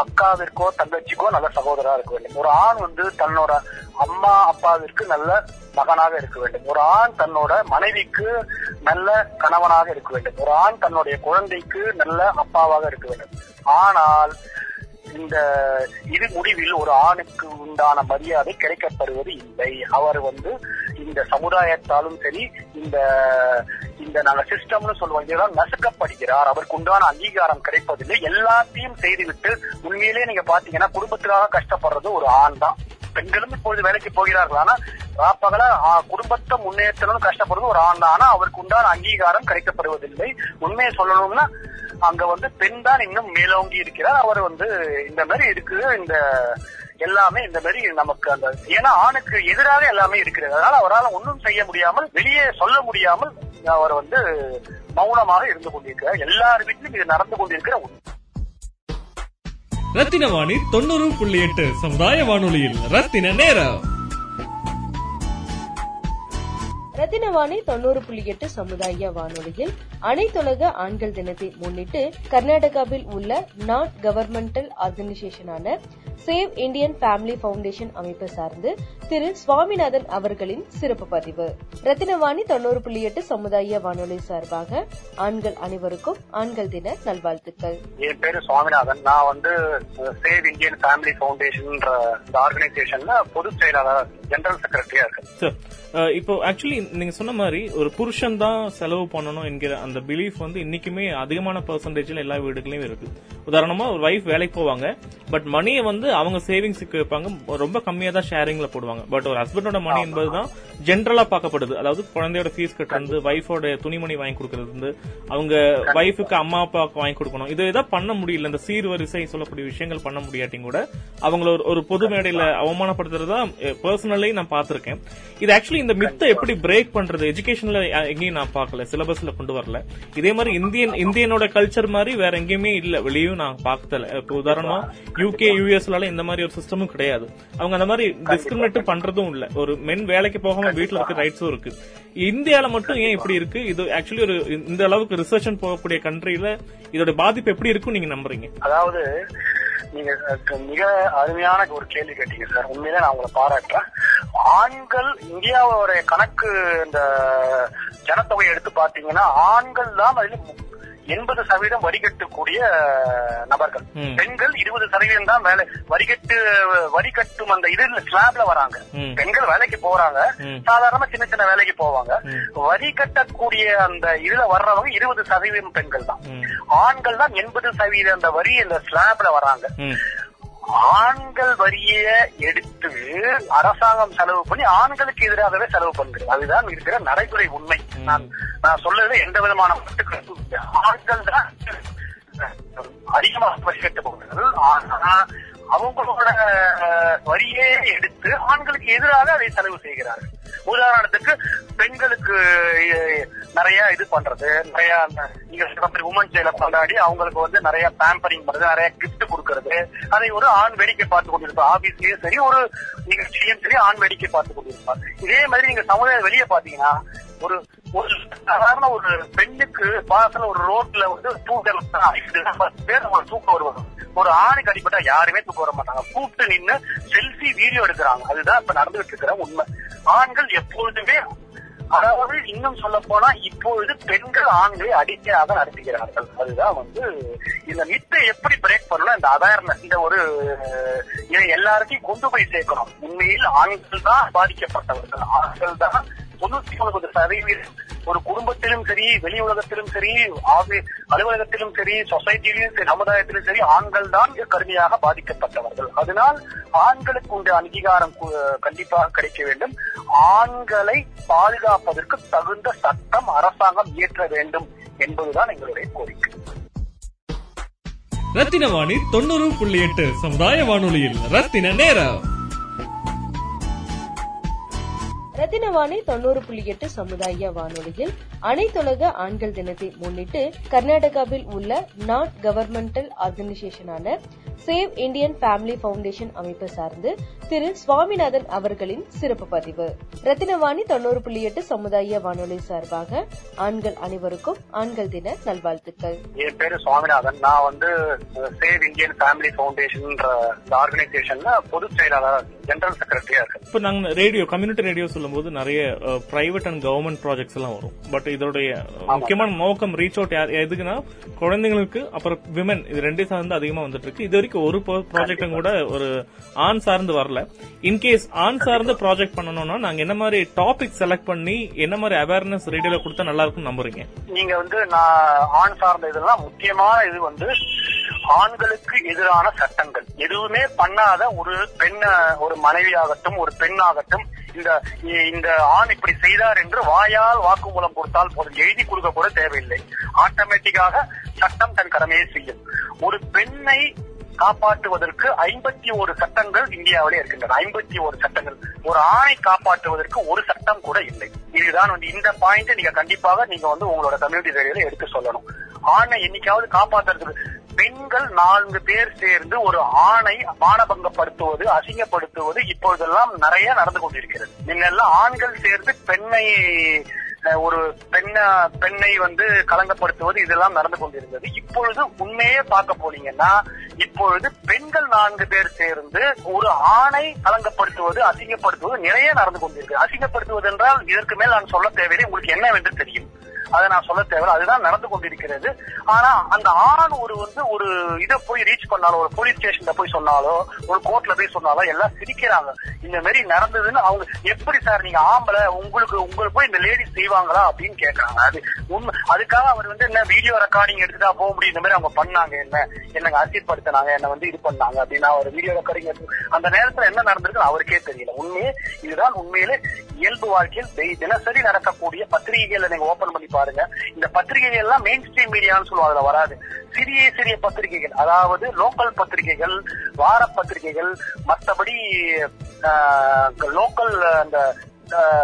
அக்காவிற்கோ தங்கச்சிக்கோ நல்ல சகோதரராக இருக்க வேண்டும். ஒரு ஆண் வந்து தன்னோட அம்மா அப்பாவிற்கு நல்ல மகனாக இருக்க வேண்டும். ஒரு ஆண் தன்னோட மனைவிக்கு நல்ல கணவனாக இருக்க வேண்டும். ஒரு ஆண் தன்னுடைய குழந்தைக்கு நல்ல அப்பாவாக இருக்க வேண்டும். ஆனால் இந்த இது முடிவில் ஒரு ஆணுக்கு உண்டான மரியாதை கிடைக்கப்படுவது இல்லை. அவர் வந்து இந்த சமுதாயத்தாலும் சரி இந்த இந்த நாங்க சிஸ்டம்னு சொல்லுவோம் இதுதான் நசுக்கப்படுகிறார். அவருக்கு உண்டான அங்கீகாரம் கிடைப்பதில்லை. எல்லாத்தையும் செய்துவிட்டு உண்மையிலேயே நீங்க பாத்தீங்கன்னா குடும்பத்துக்காக கஷ்டப்படுறது ஒரு ஆண் தான் பெண்களும் இப்பொழுது வேலைக்கு போகிறார்கள். ஆனா ராப்பகல குடும்பத்தை முன்னேற்றணும் கஷ்டப்படுறது ஒரு ஆண் தான் ஆனா அவருக்கு உண்டான அங்கீகாரம் கிடைக்கப்படுவதில்லை. உண்மையை சொல்லணும்னா அங்க வந்து பெண் தான் இன்னும் மேலோங்கி இருக்கிறார். அவர் வந்து இந்த மாதிரி இருக்கு இந்த எல்லாமே இந்த மாதிரி நமக்கு அந்த ஏன்னா ஆணுக்கு எதிராக எல்லாமே இருக்கிறது. அதனால அவரால் ஒன்றும் செய்ய முடியாமல் வெளியே சொல்ல முடியாமல் அவர் வந்து மௌனமாக இருந்து கொண்டிருக்கிறார். எல்லார் வீட்டிலும் இது நடந்து கொண்டிருக்கிற ரத்தின வாணி தொண்ணூறு புள்ளி எட்டு சமுதாய வானொலியில் ரத்தின நேரம். ரத்தினவாணி தொண்ணூறு புள்ளி எட்டு சமுதாய வானொலியில் அனைத்துலக ஆண்கள் தினத்தை முன்னிட்டு கர்நாடகாவில் உள்ள நான் கவர்மெண்டல் ஆர்கனைசேஷனான சேவ் இந்தியன் ஃபேமிலி பவுண்டேஷன் அமைப்பு சார்ந்து திரு சுவாமிநாதன் அவர்களின் சிறப்பு பதிவு. ரத்தினவாணி தொண்ணூறு புள்ளி எட்டு சமுதாய வானொலி சார்பாக ஆண்கள் அனைவருக்கும் ஆண்கள் தின நல்வாழ்த்துக்கள். என் பேரு சுவாமிநாதன். நான் வந்து சேவ் இந்தியன் ஃபேமிலி ஃபவுண்டேஷன்ன்ற இந்த ஆர்கனைசேஷன்ல பொதுச் செயலாளர் ஜெனரல் செக்ரட்டரியா இருக்கேன். இப்போ ஆக்சுவலி நீங்க சொன்ன மாதிரி ஒரு புருஷன் தான் செலவு பண்ணணும் என்கிற அந்த பிலீஃப் வந்து இன்னைக்குமே அதிகமான பெர்சன்டேஜ்ல எல்லா வீடுகளையும் இருக்கு. உதாரணமா ஒரு வைஃப் வேலைக்கு போவாங்க பட் மணியை வந்து அவங்க சேவிங்ஸுக்கு வைப்பாங்க ரொம்ப கம்மியா தான் ஷேரிங்ல போடுவாங்க. பட் ஒரு ஹஸ்பண்டோட மணி என்பதுதான் ஜென்ரலா பார்க்கப்படுது. அதாவது குழந்தையோட ஃபீஸ் கட்டுறது வைஃபோட துணிமணி வாங்கி கொடுக்கறது இருந்து அவங்க வைஃபுக்கு அம்மா அப்பாவுக்கு வாங்கி கொடுக்கணும். இது எதாவது பண்ண முடியல. இந்த சீர்வரிசை சொல்லக்கூடிய விஷயங்கள் பண்ண முடியாட்டியும் கூட அவங்கள ஒரு பொது மேடையில அவமானப்படுத்துறதா பர்சனலி நான் பார்த்திருக்கேன். இது ஆக்சுவலி இந்த மித்தை எப்படி பிரேக் பண்றது. எஜுகேஷன்ல எங்கேயும் நான் பார்க்கல. சிலபஸ்ல கொண்டு வரல. இதே மாதிரி இந்தியன் இந்தியனோட கல்ச்சர் மாதிரி வேற எங்கேயுமே இல்ல. வெளியும் நான் பார்த்தல இப்போ உதாரணமா யூகே யூஎஸ்ல இந்த மாதிரி ஒரு சிஸ்டமும் கிடையாது. அவங்க அந்த மாதிரி டிஸ்கிரிமினேட் பண்றதும் இல்ல. ஒரு மென் வேலைக்கு போகாம வீட்டுல இருக்க ரைட்ஸும் இருக்கு. இந்தியால மட்டும் ஏன் இப்படி இருக்கு? இது ஆக்சுவலி ஒரு இந்த அளவுக்கு ரிசர்ச் போகக்கூடிய கண்ட்ரில இதோட பாதிப்பு எப்படி இருக்கும் நீங்க நம்புறீங்க? அதாவது நீங்க மிக அருமையான ஒரு கேள்வி கேட்டீங்க சார். உண்மையிலே நான் உங்களை பாராட்டுறேன். ஆண்கள் இந்தியாவோட கணக்கு இந்த ஜனத்தொகை எடுத்து பாத்தீங்கன்னா ஆண்கள் தான் அதில் எண்பது சதவீதம் வரிகட்டக்கூடிய நபர்கள். பெண்கள் இருபது சதவீதம் தான் வேலை வரிகட்டு வரிகட்டும் அந்த இதுல ஸ்லாப்ல வராங்க. பெண்கள் வேலைக்கு போறாங்க. சாதாரணமா சின்ன சின்ன வேலைக்கு போவாங்க. வரி கட்டக்கூடிய அந்த இதுல வர்றவங்க இருபது சதவீதம் பெண்கள் தான். ஆண்கள் தான் எண்பது சதவீதம் அந்த வரி இந்த ஸ்லாப்ல வராங்க. ஆண்கள் வரியை எடுத்து அரசாங்கம் செலவு பண்ணி ஆண்களுக்கு எதிராகவே செலவு பண்ணுது அதுதான் இருக்கிற நடைமுறை உண்மை. நான் நான் சொல்றது எந்த விதமான ஆண்கள் தான் அதிகமாக வரி கட்டுபவர்கள் ஆனா அவங்களோட வரியே எடுத்து ஆண்களுக்கு எதிராக அதை செலவு செய்கிறார்கள். உதாரணத்துக்கு பெண்களுக்கு நிறைய இது பண்றது. நிறைய நீங்க சொன்ன உமன் டேல கொண்டாடி அவங்களுக்கு வந்து நிறைய பேம்பரிங் பண்றது நிறைய கிஃப்ட் கொடுக்கறது. அதை ஒரு ஆண் வேடிக்கை பார்த்து கொண்டிருப்பார். ஆபீஸ்லயும் சரி ஒரு நிகழ்ச்சியும் சரி ஆண் வேடிக்கை பார்த்து கொண்டிருப்பார். இதே மாதிரி நீங்க சமுதாய வெளியே பாத்தீங்கன்னா ஒரு ஒரு சாதாரண ஒரு பெண்ணுக்கு பாசல ஒரு ரோட்ல வந்து தூக்கல் பேர் அவங்க தூக்கம் வருவாங்க ஒரு ஆணுக்கு அடிப்பட்டா யாருமே தூக்க வர மாட்டாங்க. கூப்பிட்டு நின்னு செல்ஃபி வீடியோ எடுக்கிறாங்க. அதுதான் இப்ப நடந்துகிட்டு இருக்கிற உண்மை. ஆண்கள் எப்பொழுதுமே அதாவது இன்னும் சொல்ல போனா இப்பொழுது பெண்கள் ஆண்களை அடிக்கையாக நடத்துகிறார்கள். அதுதான் வந்து இந்த மித்தை எப்படி பிரேக் பண்ணணும் இந்த அவேர்னஸ் இந்த ஒரு இதை எல்லாருக்கும் கொண்டு போய் சேர்க்கணும். உண்மையில் ஆண்கள் தான் பாதிக்கப்பட்டவர்கள். ஆண்கள் தான் தொண்ணூத்தி ஒன்பது சதவீதம் ஒரு குடும்பத்திலும் சரி வெளி உலகத்திலும் சரி அலுவலகத்திலும் சரி சொசைட்டிலும் சரி சமுதாயத்திலும் சரி ஆண்கள் தான் கடுமையாக பாதிக்கப்பட்டவர்கள். அதனால் ஆண்களுக்கு உண்டு அங்கீகாரம் கண்டிப்பாக கிடைக்க வேண்டும். ஆண்களை பாதுகாப்பதற்கு தகுந்த சட்டம் அரசாங்கம் இயற்ற வேண்டும் என்பதுதான் எங்களுடைய கோரிக்கை. ரத்தின வாணி தொண்ணூறு புள்ளி எட்டு சமுதாய வானொலியில் ரத்தின நேரம். ரத்தினவாணி தொண்ணூறு புள்ளி எட்டு சமுதாய வானொலியில் அனைத்துலக ஆண்கள் தினத்தை முன்னிட்டு கர்நாடகாவில் உள்ள நான் கவர்மெண்டல் ஆர்கனைசேஷனான சேவ் இந்தியன் ஃபேமிலி ஃபவுண்டேஷன் அமைப்பு சார்ந்து திரு சுவாமிநாதன் அவர்களின் சிறப்பு பதிவு. ரத்தினவாணி தொண்ணூறு புள்ளி எட்டு சமுதாய வானொலி சார்பாக ஆண்கள் அனைவருக்கும் ஆண்கள் தின நல்வாழ்த்துக்கள். என் பேரு சுவாமிநாதன். நான் வந்து சேவ் இந்தியன் ஃபேமிலி ஃபவுண்டேஷன்ன்ற இந்த ஆர்கனைசேஷன்ல பொதுச் செயலாளர் ஜெனரல் செக்ரட்டரியா இருக்கேன். இப்ப நாங்க ரேடியோ கம்யூனிட்டி ரேடியோ சொல்லும்போது நிறைய பிரைவேட் அண்ட் கவர்மெண்ட் ப்ராஜெக்ட்ஸ் எல்லாம் வரும். பட் இதோடைய முக்கியமான நோக்கம் ரீச் அவுட் எதுக்குன்னா குழந்தைங்களுக்கு அப்புறம் விமன் இது ரெண்டே சார்ந்து அதிகமா வந்துட்டு இருக்கு. இது வரைக்கும் ஒரு ப்ராஜெக்டும் கூட ஒரு ஆண் சார்ந்து வரல. இன்கேஸ் ஆண் சார்ந்து ப்ராஜெக்ட் பண்ணணும்னா நாங்க என்ன மாதிரி டாபிக் செலக்ட் பண்ணி என்ன மாதிரி அவேர்னஸ் ரேடியோல கொடுத்தா நல்லா இருக்கும் நம்புறீங்க? நீங்க வந்து நான் ஆண் சார்ந்த இதெல்லாம் முக்கியமான இது வந்து ஆண்களுக்கு எதிரான சட்டங்கள். எதுவுமே பண்ணாத ஒரு பெண்ண ஒரு மனைவியாகட்டும் ஒரு பெண்ணாகட்டும் இந்த இந்த ஆண் இப்படி செய்தார் என்று வாயால் வாக்குமூலம் கொடுத்தால் போதும். எழுதி கொடுக்க கூட தேவையில்லை. ஆட்டோமேட்டிக்காக சட்டம் தன் கடமையை செய்யும். ஒரு பெண்ணை காப்பாற்றுவதற்கு ஐம்பத்தி ஒரு சட்டங்கள் இந்தியாவிலே இருக்கின்றன. ஐம்பத்தி ஒரு சட்டங்கள். ஒரு ஆணை காப்பாற்றுவதற்கு ஒரு சட்டம் கூட இல்லை. இதுதான் வந்து இந்த பாயிண்ட் நீங்க கண்டிப்பாக நீங்க வந்து உங்களோட கம்யூனிட்டி ரேடியோல எடுத்து சொல்லணும். ஆணை என்னைக்காவது காப்பாற்றுறதுக்கு பெண்கள் நான்கு பேர் சேர்ந்து ஒரு ஆணை மானபங்கப்படுத்துவது அசிங்கப்படுத்துவது இப்பொழுதெல்லாம் நிறைய நடந்து கொண்டிருக்கிறது. முன்னெல்லாம் ஆண்கள் சேர்ந்து பெண்ணை ஒரு பெண்ண பெண்ணை வந்து கலங்கப்படுத்துவது இதெல்லாம் நடந்து கொண்டிருந்தது. இப்பொழுது உண்மையே பார்க்க போனீங்கன்னா இப்பொழுது பெண்கள் நான்கு பேர் சேர்ந்து ஒரு ஆணை கலங்கப்படுத்துவது அசிங்கப்படுத்துவது நிறைய நடந்து கொண்டிருக்கு. அசிங்கப்படுத்துவது என்றால் இதற்கு மேல் நான் சொல்ல தேவையில்லை. உங்களுக்கு என்னவென்று தெரியும். அதை நான் சொல்ல தேவை அதுதான் நடந்து கொண்டிருக்கிறது. ஆனா அந்த ஆண் ஒரு வந்து ஒரு இதை போய் ரீச் பண்ணாலோ ஒரு போலீஸ் ஸ்டேஷன்ல போய் சொன்னாலோ ஒரு கோர்ட்ல போய் சொன்னாலோ எல்லாம் சிரிக்கிறாங்க. இந்த மாதிரி நடந்ததுன்னு அவங்க எப்படி சார் நீங்க ஆம்பளை உங்களுக்கு உங்களுக்கு போய் இந்த லேடி செய்வாங்களா அப்படின்னு கேட்கறாங்க அது உண்மை அதுக்காக அவர் வந்து என்ன வீடியோ ரெக்கார்டிங் எடுத்துட்டா போக முடியும். இந்த மாதிரி அவங்க பண்ணாங்க என்ன? என்னங்க அசிப்படுத்தினாங்க என்ன வந்து இது பண்ணாங்க அப்படின்னா அவர் வீடியோ ரெக்கார்டிங் எடுத்து அந்த நேரத்துல என்ன நடந்திருக்கு அவருக்கே தெரியல. உண்மையே இதுதான் உண்மையிலே இயல்பு வாழ்க்கையில் தினசரி நடக்கக்கூடிய பத்திரிகைகளை நீங்க ஓபன் பண்ணி பாருங்க. இந்த பத்திரிகைகள் எல்லாம் மெயின் ஸ்ட்ரீம் மீடியான்னு சொல்லுவோம் அதுல வராது. சிறிய சிறிய பத்திரிகைகள் அதாவது லோக்கல் பத்திரிகைகள் வார பத்திரிகைகள் மற்றபடி லோக்கல் அந்த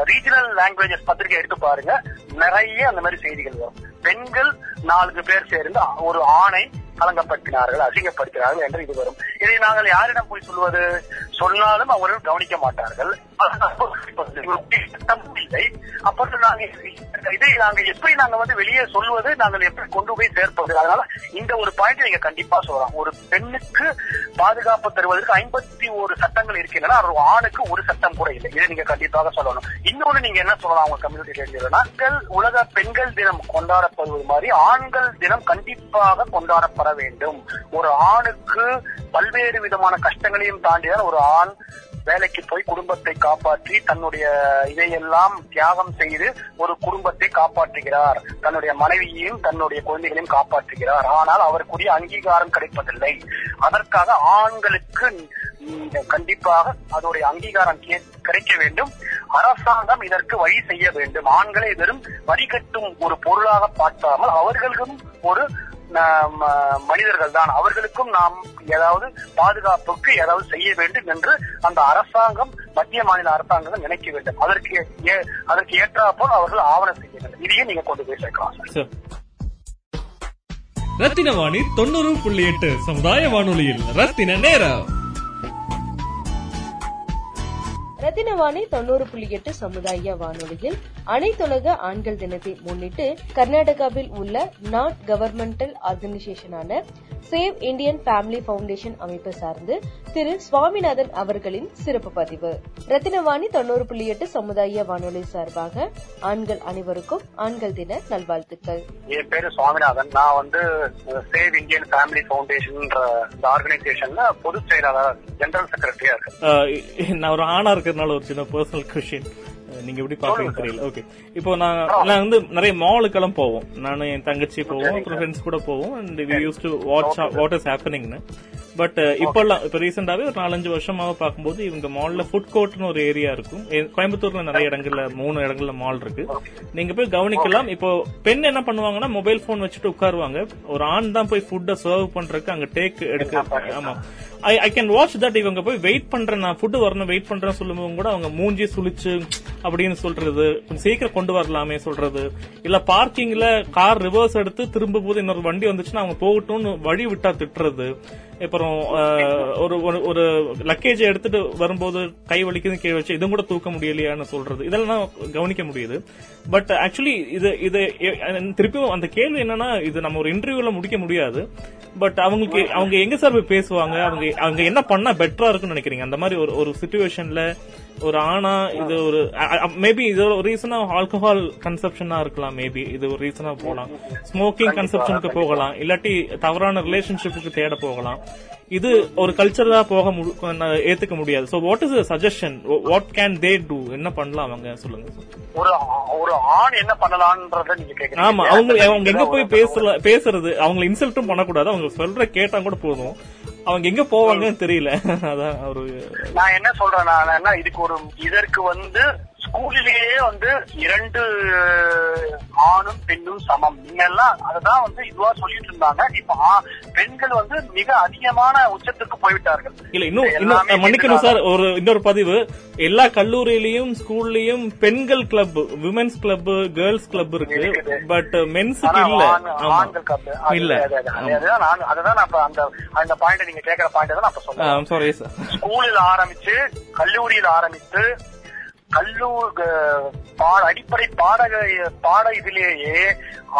ரீஜனல் லாங்குவேஜஸ் பத்திரிகை எடுத்து பாருங்க. நிறைய அந்த மாதிரி செய்திகள் வரும். பெண்கள் நான்கு பேர் சேர்ந்து ஒரு ஆணை கலங்கப்படுத்தினார்கள் அசிங்கப்படுத்தினார்கள் என்று இது வரும். இதை நாங்கள் யாரிடம் போய் சொல்வது? சொன்னாலும் அவர்கள் கவனிக்க மாட்டார்கள். இல்லை அப்போ நாங்க இதை நாங்கள் எப்படி நாங்கள் வந்து வெளியே சொல்வது? நாங்கள் எப்படி கொண்டு போய் சேர்ப்பது? அதனால இந்த ஒரு பாயிண்ட் நீங்க கண்டிப்பா சொல்லலாம். ஒரு பெண்ணுக்கு பாதுகாப்பு தருவதற்கு ஐம்பத்தி ஒரு சட்டங்கள் இருக்கின்றன. ஒரு ஆணுக்கு ஒரு சட்டம் கூட இல்லை. இதை நீங்க கண்டிப்பாக சொல்லணும். இன்னொன்னு நீங்க என்ன சொல்லலாம் உங்க கம்யூனிட்டி ரேடியோல உலக பெண்கள் தினம் கொண்டாடப்படுவது மாதிரி ஆண்கள் தினம் கண்டிப்பாக கொண்டாடப்பட வேண்டும். ஒரு ஆணுக்கு பல்வேறு விதமான கஷ்டங்களையும் தாண்டிதான் ஒரு ஆண் வேலைக்கு போய் குடும்பத்தை காப்பாற்றி தன்னுடைய இதையெல்லாம் தியாகம் செய்து ஒரு குடும்பத்தை காப்பாற்றுகிறார். தன்னுடைய மனைவியையும் தன்னுடைய குழந்தைகளையும் காப்பாற்றுகிறார். ஆனால் அவருக்குரிய அங்கீகாரம் கிடைப்பதில்லை. அதற்காக ஆண்களுக்கு கண்டிப்பாக அதோடைய அங்கீகாரம் கிடைக்க வேண்டும். அரசாங்கம் இதற்கு வழி செய்ய வேண்டும். ஆண்களை வெறும் வரிகட்டும் ஒரு பொருளாக பார்க்காமல் அவர்களுக்கும் ஒரு மனிதர்கள் தான் அவர்களுக்கும் நாம் ஏதாவது பாதுகாப்புக்கு ஏதாவது செய்ய வேண்டும் என்று அந்த அரசாங்கம் மத்திய மாநில அரசாங்கம் நினைக்க வேண்டும். அதற்கு அதற்கு ஏற்றாப்போல் அவர்கள் ஆவணம் செய்ய வேண்டும். இதையும் நீங்க கொண்டு போய் சேர்க்கலாம் ரத்தின வாணி தொண்ணூறு புள்ளி எட்டு சமுதாய வானொலியில் ரத்தின நேரம். ரத்தினவாணி தொண்ணூறு புள்ளி எட்டு சமுதாய வானொலியில் அனைத்துலக ஆண்கள் தினத்தை முன்னிட்டு கர்நாடகாவில் உள்ள நாட் கவர்மெண்டல் ஆர்கனைசேஷனான சேவ் இந்தியன் ஃபேமிலி ஃபவுண்டேஷன் அமைப்பு சார்ந்து திரு சுவாமிநாதன் அவர்களின் சிறப்பு பதிவு. ரத்தினவாணி தொண்ணூறு புள்ளி எட்டு சமுதாய வானொலி சார்பாக ஆண்கள் அனைவருக்கும் ஆண்கள் தின நல்வாழ்த்துக்கள். என் பேரு சுவாமிநாதன். நான் வந்து சேவ் இந்தியன் ஃபேமிலி ஃபவுண்டேஷன் இந்த ஆர்கனைசேஷன்ல பொதுச் செயலாளர் ஜெனரல் செக்ரட்டரியா இருக்கேன். நான் ஒரு ஆணா இருக்கிறதுனால ஒரு சின்ன பர்சனல் கொஸ்டின் நீங்க எப்படி பாப்பீங்க தெரியல. ஓகே இப்போ நான் நான் வந்து நிறைய மாலுக்கெல்லாம் போவோம். நானும் என் தங்கச்சி போவோம். அப்புறம் ஃப்ரெண்ட்ஸ் கூட போவோம். And we use to watch what is ஹேப்பனிங்னு but இப்பெல்லாம் இப்ப ரீசெண்டாவே ஒரு நாலஞ்சு வருஷமாக பார்க்கும்போது இவங்க மால்ல ஃபுட் கோர்ட்னு ஒரு ஏரியா இருக்கும். கோயம்புத்தூர்ல நிறைய இடங்கள்ல மூணு இடங்கள்ல மால் இருக்கு. நீங்க போய் கவனிக்கலாம். இப்போ பெண் என்ன பண்ணுவாங்கன்னா மொபைல் போன் வச்சுட்டு உட்காருவாங்க. ஒரு ஆண் தான் போய் ஃபுட்டை சர்வ் பண்றதுக்கு அங்க டேக் எடுக்க ஆமா. I I can watch that இவங்க போய் வெயிட் பண்றேன். நான் ஃபுட் வரணும் வெயிட் பண்றேன் சொல்லும்போது கூட அவங்க மூஞ்சி சுழிச்சு அப்படின்னு சொல்றது. கொஞ்சம் சீக்கிரம் கொண்டு வரலாமே சொல்றது. இல்ல பார்க்கிங்ல கார் ரிவர்ஸ் எடுத்து திரும்ப போது இன்னொரு வண்டி வந்துச்சுன்னா அவங்க போகட்டும்னு வழி விட்டா திட்டுறது. அப்புறம் ஒரு ஒரு- ஒரு லக்கேஜ் எடுத்துட்டு வரும்போது கை வலிக்குது கீழே வச்சு இதுவும் கூட தூக்க முடியலையான்னு சொல்றது. இதெல்லாம் கவனிக்க முடியுது. பட் ஆக்சுவலி இது இது திருப்பியும் அந்த கேள்வி என்னன்னா இது நம்ம ஒரு இன்டர்வியூல முடிக்க முடியாது. பட் அவங்களுக்கு அவங்க எங்க சார் போய் பேசுவாங்க? அவங்க அவங்க என்ன பண்ணா பெட்டரா இருக்கும்னு நினைக்கிறீங்க? அந்த மாதிரி ஒரு ஒரு சுச்சுவேஷன்ல ஒரு ஆணா இது ஒரு மேபி இது ஒரு ரீசனா ஆல்கஹால் கன்சப்ஷனா இருக்கலாம் மேபி இது ஒரு ரீசனா போகலாம். ஸ்மோக்கிங் கன்சப்ஷனுக்கு போகலாம். இல்லாட்டி தவறான ரிலேஷன்ஷிப்புக்கு தேட போகலாம். இது ஒரு கல்ச்சரா போக ஏத்துக்க முடியாது. So what is suggestion what can they do என்ன பண்ணலாம் அவங்க? சொல்லுங்க ஒரு ஒரு ஆண் என்ன பண்ணலாம்ன்றத நீங்க கேக்குறீங்க. ஆமா அவங்க அவங்க எங்க போய் பேசல பேசுறது அவங்களை இன்சல்ட்டும் பண்ணக்கூடாது. அவங்க சொல்ற கேட்டா கூட போதும். அவங்க எங்க போவாங்கன்னு தெரியல. *laughs* அதான் ஒரு நான் என்ன சொல்றேன் நான் என்ன இதுக்கு ஒரு இதற்கு வந்து ஸ்கூலிலேயே வந்து இரண்டு ஆணும் பெண்ணும் சமம். முன்னெல்லாம் அததான் வந்து இதுவா சொல்லிட்டு இருந்தாங்க. இப்ப பெண்கள் வந்து மிக அதிகமான உச்சத்துக்கு போய்விட்டார்கள். இல்ல இன்னும் மன்னிக்கணும் சார் ஒரு இன்னொரு பதிவு. எல்லா கல்லூரியிலயும் ஸ்கூல்லயும் பெண்கள் club women's club girls club இருக்கு. பட் மென்ஸுக்கு இல்ல. இல்ல. அது- அது- அது- அதுதான் நான் அந்த அந்த பாயிண்ட் நீங்க கேக்குற பாயிண்ட் தான் நான் இப்ப சொல்றேன். சாரி சார் ஸ்கூலில் ஆரம்பிச்சு கல்லூரியில் ஆரம்பித்து கல்லூர் க- அடிப்படை பாடக பாட இதிலேயே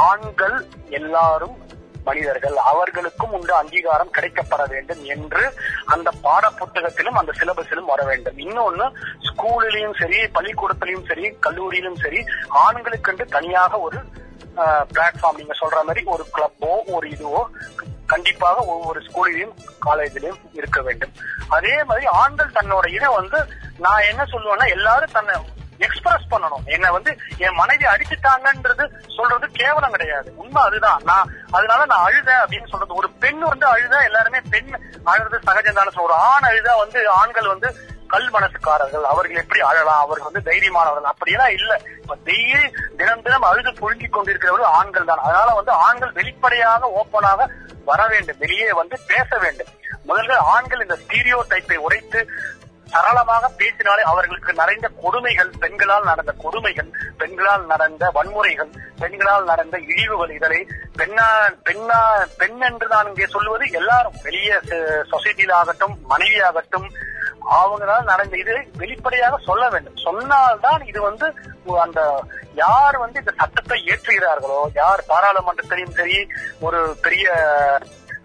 ஆண்கள் எல்லாரும் மனிதர்கள். அவர்களுக்கும் உண்டு அங்கீகாரம் கிடைக்கப்பட வேண்டும் என்று அந்த பாட புத்தகத்திலும் அந்த சிலபஸிலும் வர வேண்டும். இன்னொன்னு ஸ்கூலிலையும் சரி பள்ளிக்கூடத்திலையும் சரி கல்லூரியிலும் சரி ஆண்களுக்கென்று தனியாக ஒரு பிளாட்ஃபார்ம் நீங்க சொல்ற மாதிரி ஒரு கிளப்போ ஒரு இதுவோ கண்டிப்பாக ஒவ்வொரு ஸ்கூலிலையும் காலேஜிலையும் இருக்க வேண்டும். அதே மாதிரி ஆண்கள் தன்னோட இதை வந்து நான் என்ன சொல்லுவேன்னா எல்லாரும் தன்னை எக்ஸ்பிரஸ் பண்ணணும். என்ன வந்து என் மனைவி அடிச்சுட்டாங்கன்றது சொல்றது கேவலம் கிடையாது. உண்மை அதுதான். நான் அதனால நான் அழுத அப்படின்னு சொல்றது. ஒரு பெண் வந்து அழுத எல்லாருமே பெண் அழுது சகஜம் தானே ஒரு ஆண் அழுதா வந்து ஆண்கள் வந்து கல் மனசுக்காரர்கள் அவர்கள் எப்படி அழலாம் அவர்கள் வந்து தைரியமானவர்கள் அப்படியெல்லாம் இல்ல. இப்ப டெய்லி தினம் தினம் அழுது புழுங்கி கொண்டிருக்கிறவர்கள் ஆண்கள் தான். அதனால வந்து ஆண்கள் வெளிப்படையாக ஓப்பனாக வர வேண்டும் வெளியே வந்து பேச வேண்டும். முதல்ல ஆண்கள் இந்த ஸ்டீரியோ டைப்பை உடைத்து சரளமாக பேசினாலே அவர்களுக்கு நிறைந்த கொடுமைகள் பெண்களால் நடந்த கொடுமைகள் பெண்களால் நடந்த வன்முறைகள் பெண்களால் நடந்த இழிவுகள் இதனை பெண்ணா பெண்ணா பெண் என்று நான் இங்கே சொல்வது எல்லாரும் வெளியே சொசைட்டியில் ஆகட்டும் மனைவியாகட்டும் அவங்களால நடந்த இது வெளிப்படையாக சொல்ல வேண்டும். சொன்னால்தான் இது வந்து அந்த யார் வந்து இந்த சட்டத்தை ஏற்றுகிறார்களோ யார் பாராளுமன்றத்திலையும் சரி ஒரு பெரிய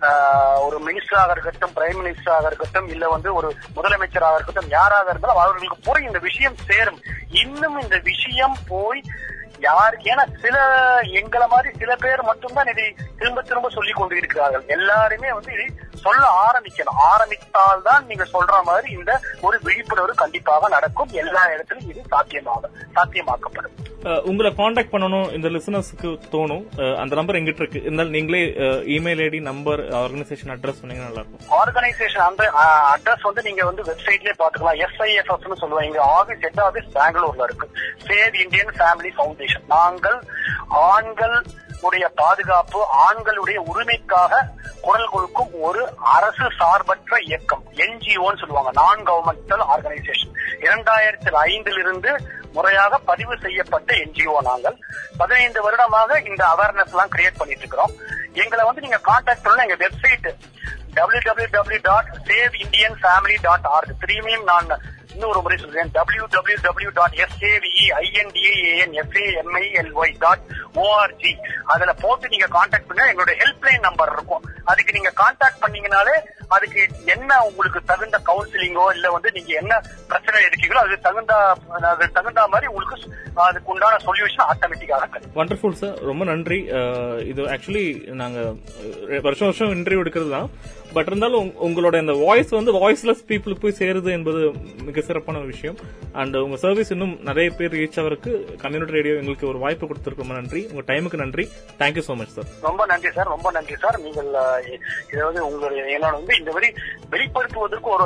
ஆஹ், ஒரு மினிஸ்டராக இருக்கட்டும் பிரைம் மினிஸ்டராக இருக்கட்டும் இல்ல வந்து ஒரு முதலமைச்சராக இருக்கட்டும் யாராக இருந்தாலும் அவர்களுக்கு போய் இந்த விஷயம் சேரும். இன்னும் இந்த விஷயம் போய் யார் ஏன்னா சில எங்களை மாதிரி சில பேர் மட்டும்தான் இதை திரும்ப திரும்ப சொல்லி கொண்டு இருக்கிறார்கள் எல்லாருமே வந்து இதை சொல்ல ஆரம்பிக்கணும். ஆரம்பித்தால் தான் நீங்க சொல்ற மாதிரி இந்த ஒரு விழிப்புணர்வு கண்டிப்பாக நடக்கும். எல்லா இடத்திலும் இது சாத்தியமாக சாத்தியமாக்கப்படும். உங்களை காண்டாக்ட் பண்ணணும் இந்த லிசனர்ஸ்க்கு தோணும். அந்த நம்பர் எங்கிட்ட இருக்கு? இருந்தாலும் நீங்களே email ID number organisation address சொன்னீங்கன்னா நல்லா இருக்கும் ஆர்கனைசேஷன் அந்த அட்ரஸ் வந்து நீங்க வந்து வெப்சைட்லயே பாத்துக்கலாம் எஸ்ஐஎஃப்எஸ் சொல்லுவாங்க. இங்க ஆபீஸ் ஹெட் ஆபீஸ் பெங்களூர்ல இருக்கு. சேவ் இந்தியன் ஃபேமிலி ஃபவுண்டேஷன் நாங்கள் ஆண்கள் உடைய பாதுகாப்பு ஆண்களுடைய உரிமைக்காக குரல் கொடுக்கும் ஒரு அரசு சார்பற்ற இயக்கம் என்ஜிஓன்னு சொல்லுவாங்க நான் கவர்மெண்டல் ஆர்கனைசேஷன் இரண்டாயிரத்தி ஐந்திலிருந்து முறையாக பதிவு செய்யப்பட்ட என்ஜிஓ நாங்கள். பதினைந்து வருடமாக இந்த அவேர்னஸ் எல்லாம் கிரியேட் பண்ணிட்டு இருக்கிறோம் எங்களை வந்து நீங்க கான்டாக்ட் பண்ணலாம். எங்க website W W W dot save Indian family dot org திரும்பியும் நான் இன்னொரு முறை சொல்றேன். W W W dot S A V E I N D I A N F A M I L Y dot O R G அதுல போட்டு நீங்க contact பண்ணா எங்களோட ஹெல்ப்லைன் நம்பர் இருக்கும். அதுக்கு நீங்க கான்டாக்ட் பண்ணீங்கனாலே அதுக்கு என்ன உங்களுக்கு தகுந்த கவுன்சிலிங்கோ இல்ல வந்து நீங்க என்ன பிரச்சனை இருக்கீங்களோ அதுக்கு தகுந்த அதுக்கு தகுந்த மாதிரி உங்களுக்கு அதுக்கு உண்டான சொல்யூஷன் ஆட்டோமேட்டிக்காக கிடைக்கும் வண்டர்ஃபுல் சார் ரொம்ப நன்றி. இது ஆக்சுவலி நாங்க வருஷம் வருஷம் இன்டர்வியூ எடுக்கிறது தான். பட் இருந்தாலும் உங்க- உங்களோட இந்த வாய்ஸ் வந்து வாய்ஸ்லெஸ் பீப்புளுக்கு போய் சேருது என்பது மிக சிறப்பான ஒரு விஷயம். அண்ட் உங்க சர்வீஸ் இன்னும் நிறைய பேர் ரீச் ஆவருக்கு கம்யூனிட்டி ரேடியோ எங்களுக்கு ஒரு வாய்ப்பு கொடுத்திருக்கு. ரொம்ப நன்றி. உங்க டைமுக்கு நன்றி. தேங்க்யூ so மச் சார் ரொம்ப நன்றி சார் ரொம்ப நன்றி சார் நீங்கள் இதாவது உங்களுடைய என்னோட வந்து இந்த மாதிரி வெளிப்படுத்துவதற்கு ஒரு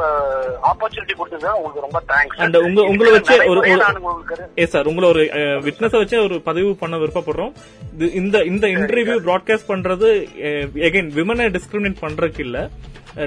ஆப்பர்ச்சுனிட்டி கொடுத்தது உங்களுக்கு ரொம்ப தேங்க்ஸ் அண்ட் உங்க உங்களை வச்சு ஒரு ஏ சார் உங்களை ஒரு விட்னஸ வச்சு ஒரு பதிவு பண்ண விருப்பப்படுறோம். இது- இந்த இந்த இன்டர்வியூ பிராட்காஸ்ட் பண்றது எகைன் விமனை டிஸ்கிரிமினேட் பண்றதுக்கு இல்ல.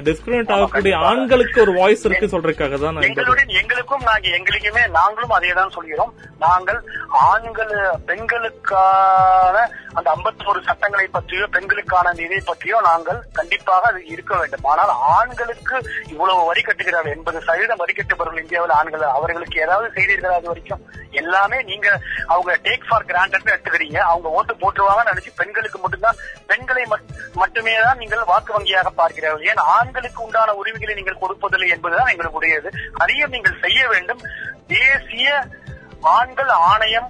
டிஸ்கிரிமினேட் ஆகக்கூடிய ஆண்களுக்கு ஒரு வாய்ஸ் இருக்கு சொல்றதுக்காக தான் எங்களுடன் எங்களுக்கும் நாங்க எங்களுக்குமே நாங்களும் அதே தான் சொல்கிறோம். நாங்கள் ஆண்கள் பெண்களுக்கான அந்த 51 சட்டங்களை பற்றியோ பெண்களுக்கான இதை பற்றியோ நாங்கள் கண்டிப்பாக அது இருக்க வேண்டும். ஆனால் ஆண்களுக்கு இவ்வளவு வரி கட்டுகிறார்கள் எண்பது சதவீதம் வரி கட்டுபவர்கள் இந்தியாவில் ஆண்கள் அவர்களுக்கு ஏதாவது செய்தீர்களா அது வரைக்கும்? எல்லாமே நீங்க அவங்க டேக் ஃபார் கிராண்டட் எடுத்துக்கிறீங்க. அவங்க ஓட்டு போட்டுருவாங்கன்னு நினைச்சு பெண்களுக்கு மட்டும்தான் பெண்களை மட்- மட்டுமே தான் நீங்கள் வாக்கு வங்கியாக பார்க்கிறீர்கள். ஏன் ஆண்களுக்கு உண்டான உரிமைகளை நீங்கள் கொடுப்பதில்லை என்பதுதான் எங்களுடையது. அதையும் நீங்கள் செய்ய வேண்டும். தேசிய ஆண்கள் ஆணையம்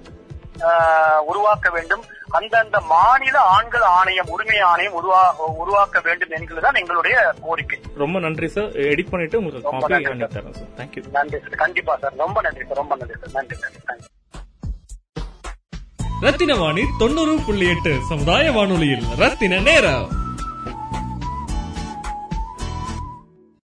உருவாக்க வேண்டும். அந்தந்த மாநில ஆண்கள் ஆணையம் உரிமை ஆணையம் உருவா உருவாக்க வேண்டும் என்கிறதுதான் எங்களுடைய கோரிக்கை. ரொம்ப நன்றி சார் எடிட் பண்ணிட்டு உங்களுக்கு ரொம்ப காப்பி நன்றி சார். தரேன் சார் தேங்க்யூ நன்றி சார் கண்டிப்பா சார் ரொம்ப நன்றி சார் ரொம்ப நன்றி சார் நன்றி சார் தேங்க்யூ ரத்தின வாணி தொண்ணூறு புள்ளி எட்டு சமுதாய வானொலியில் ரத்தின நேரம்.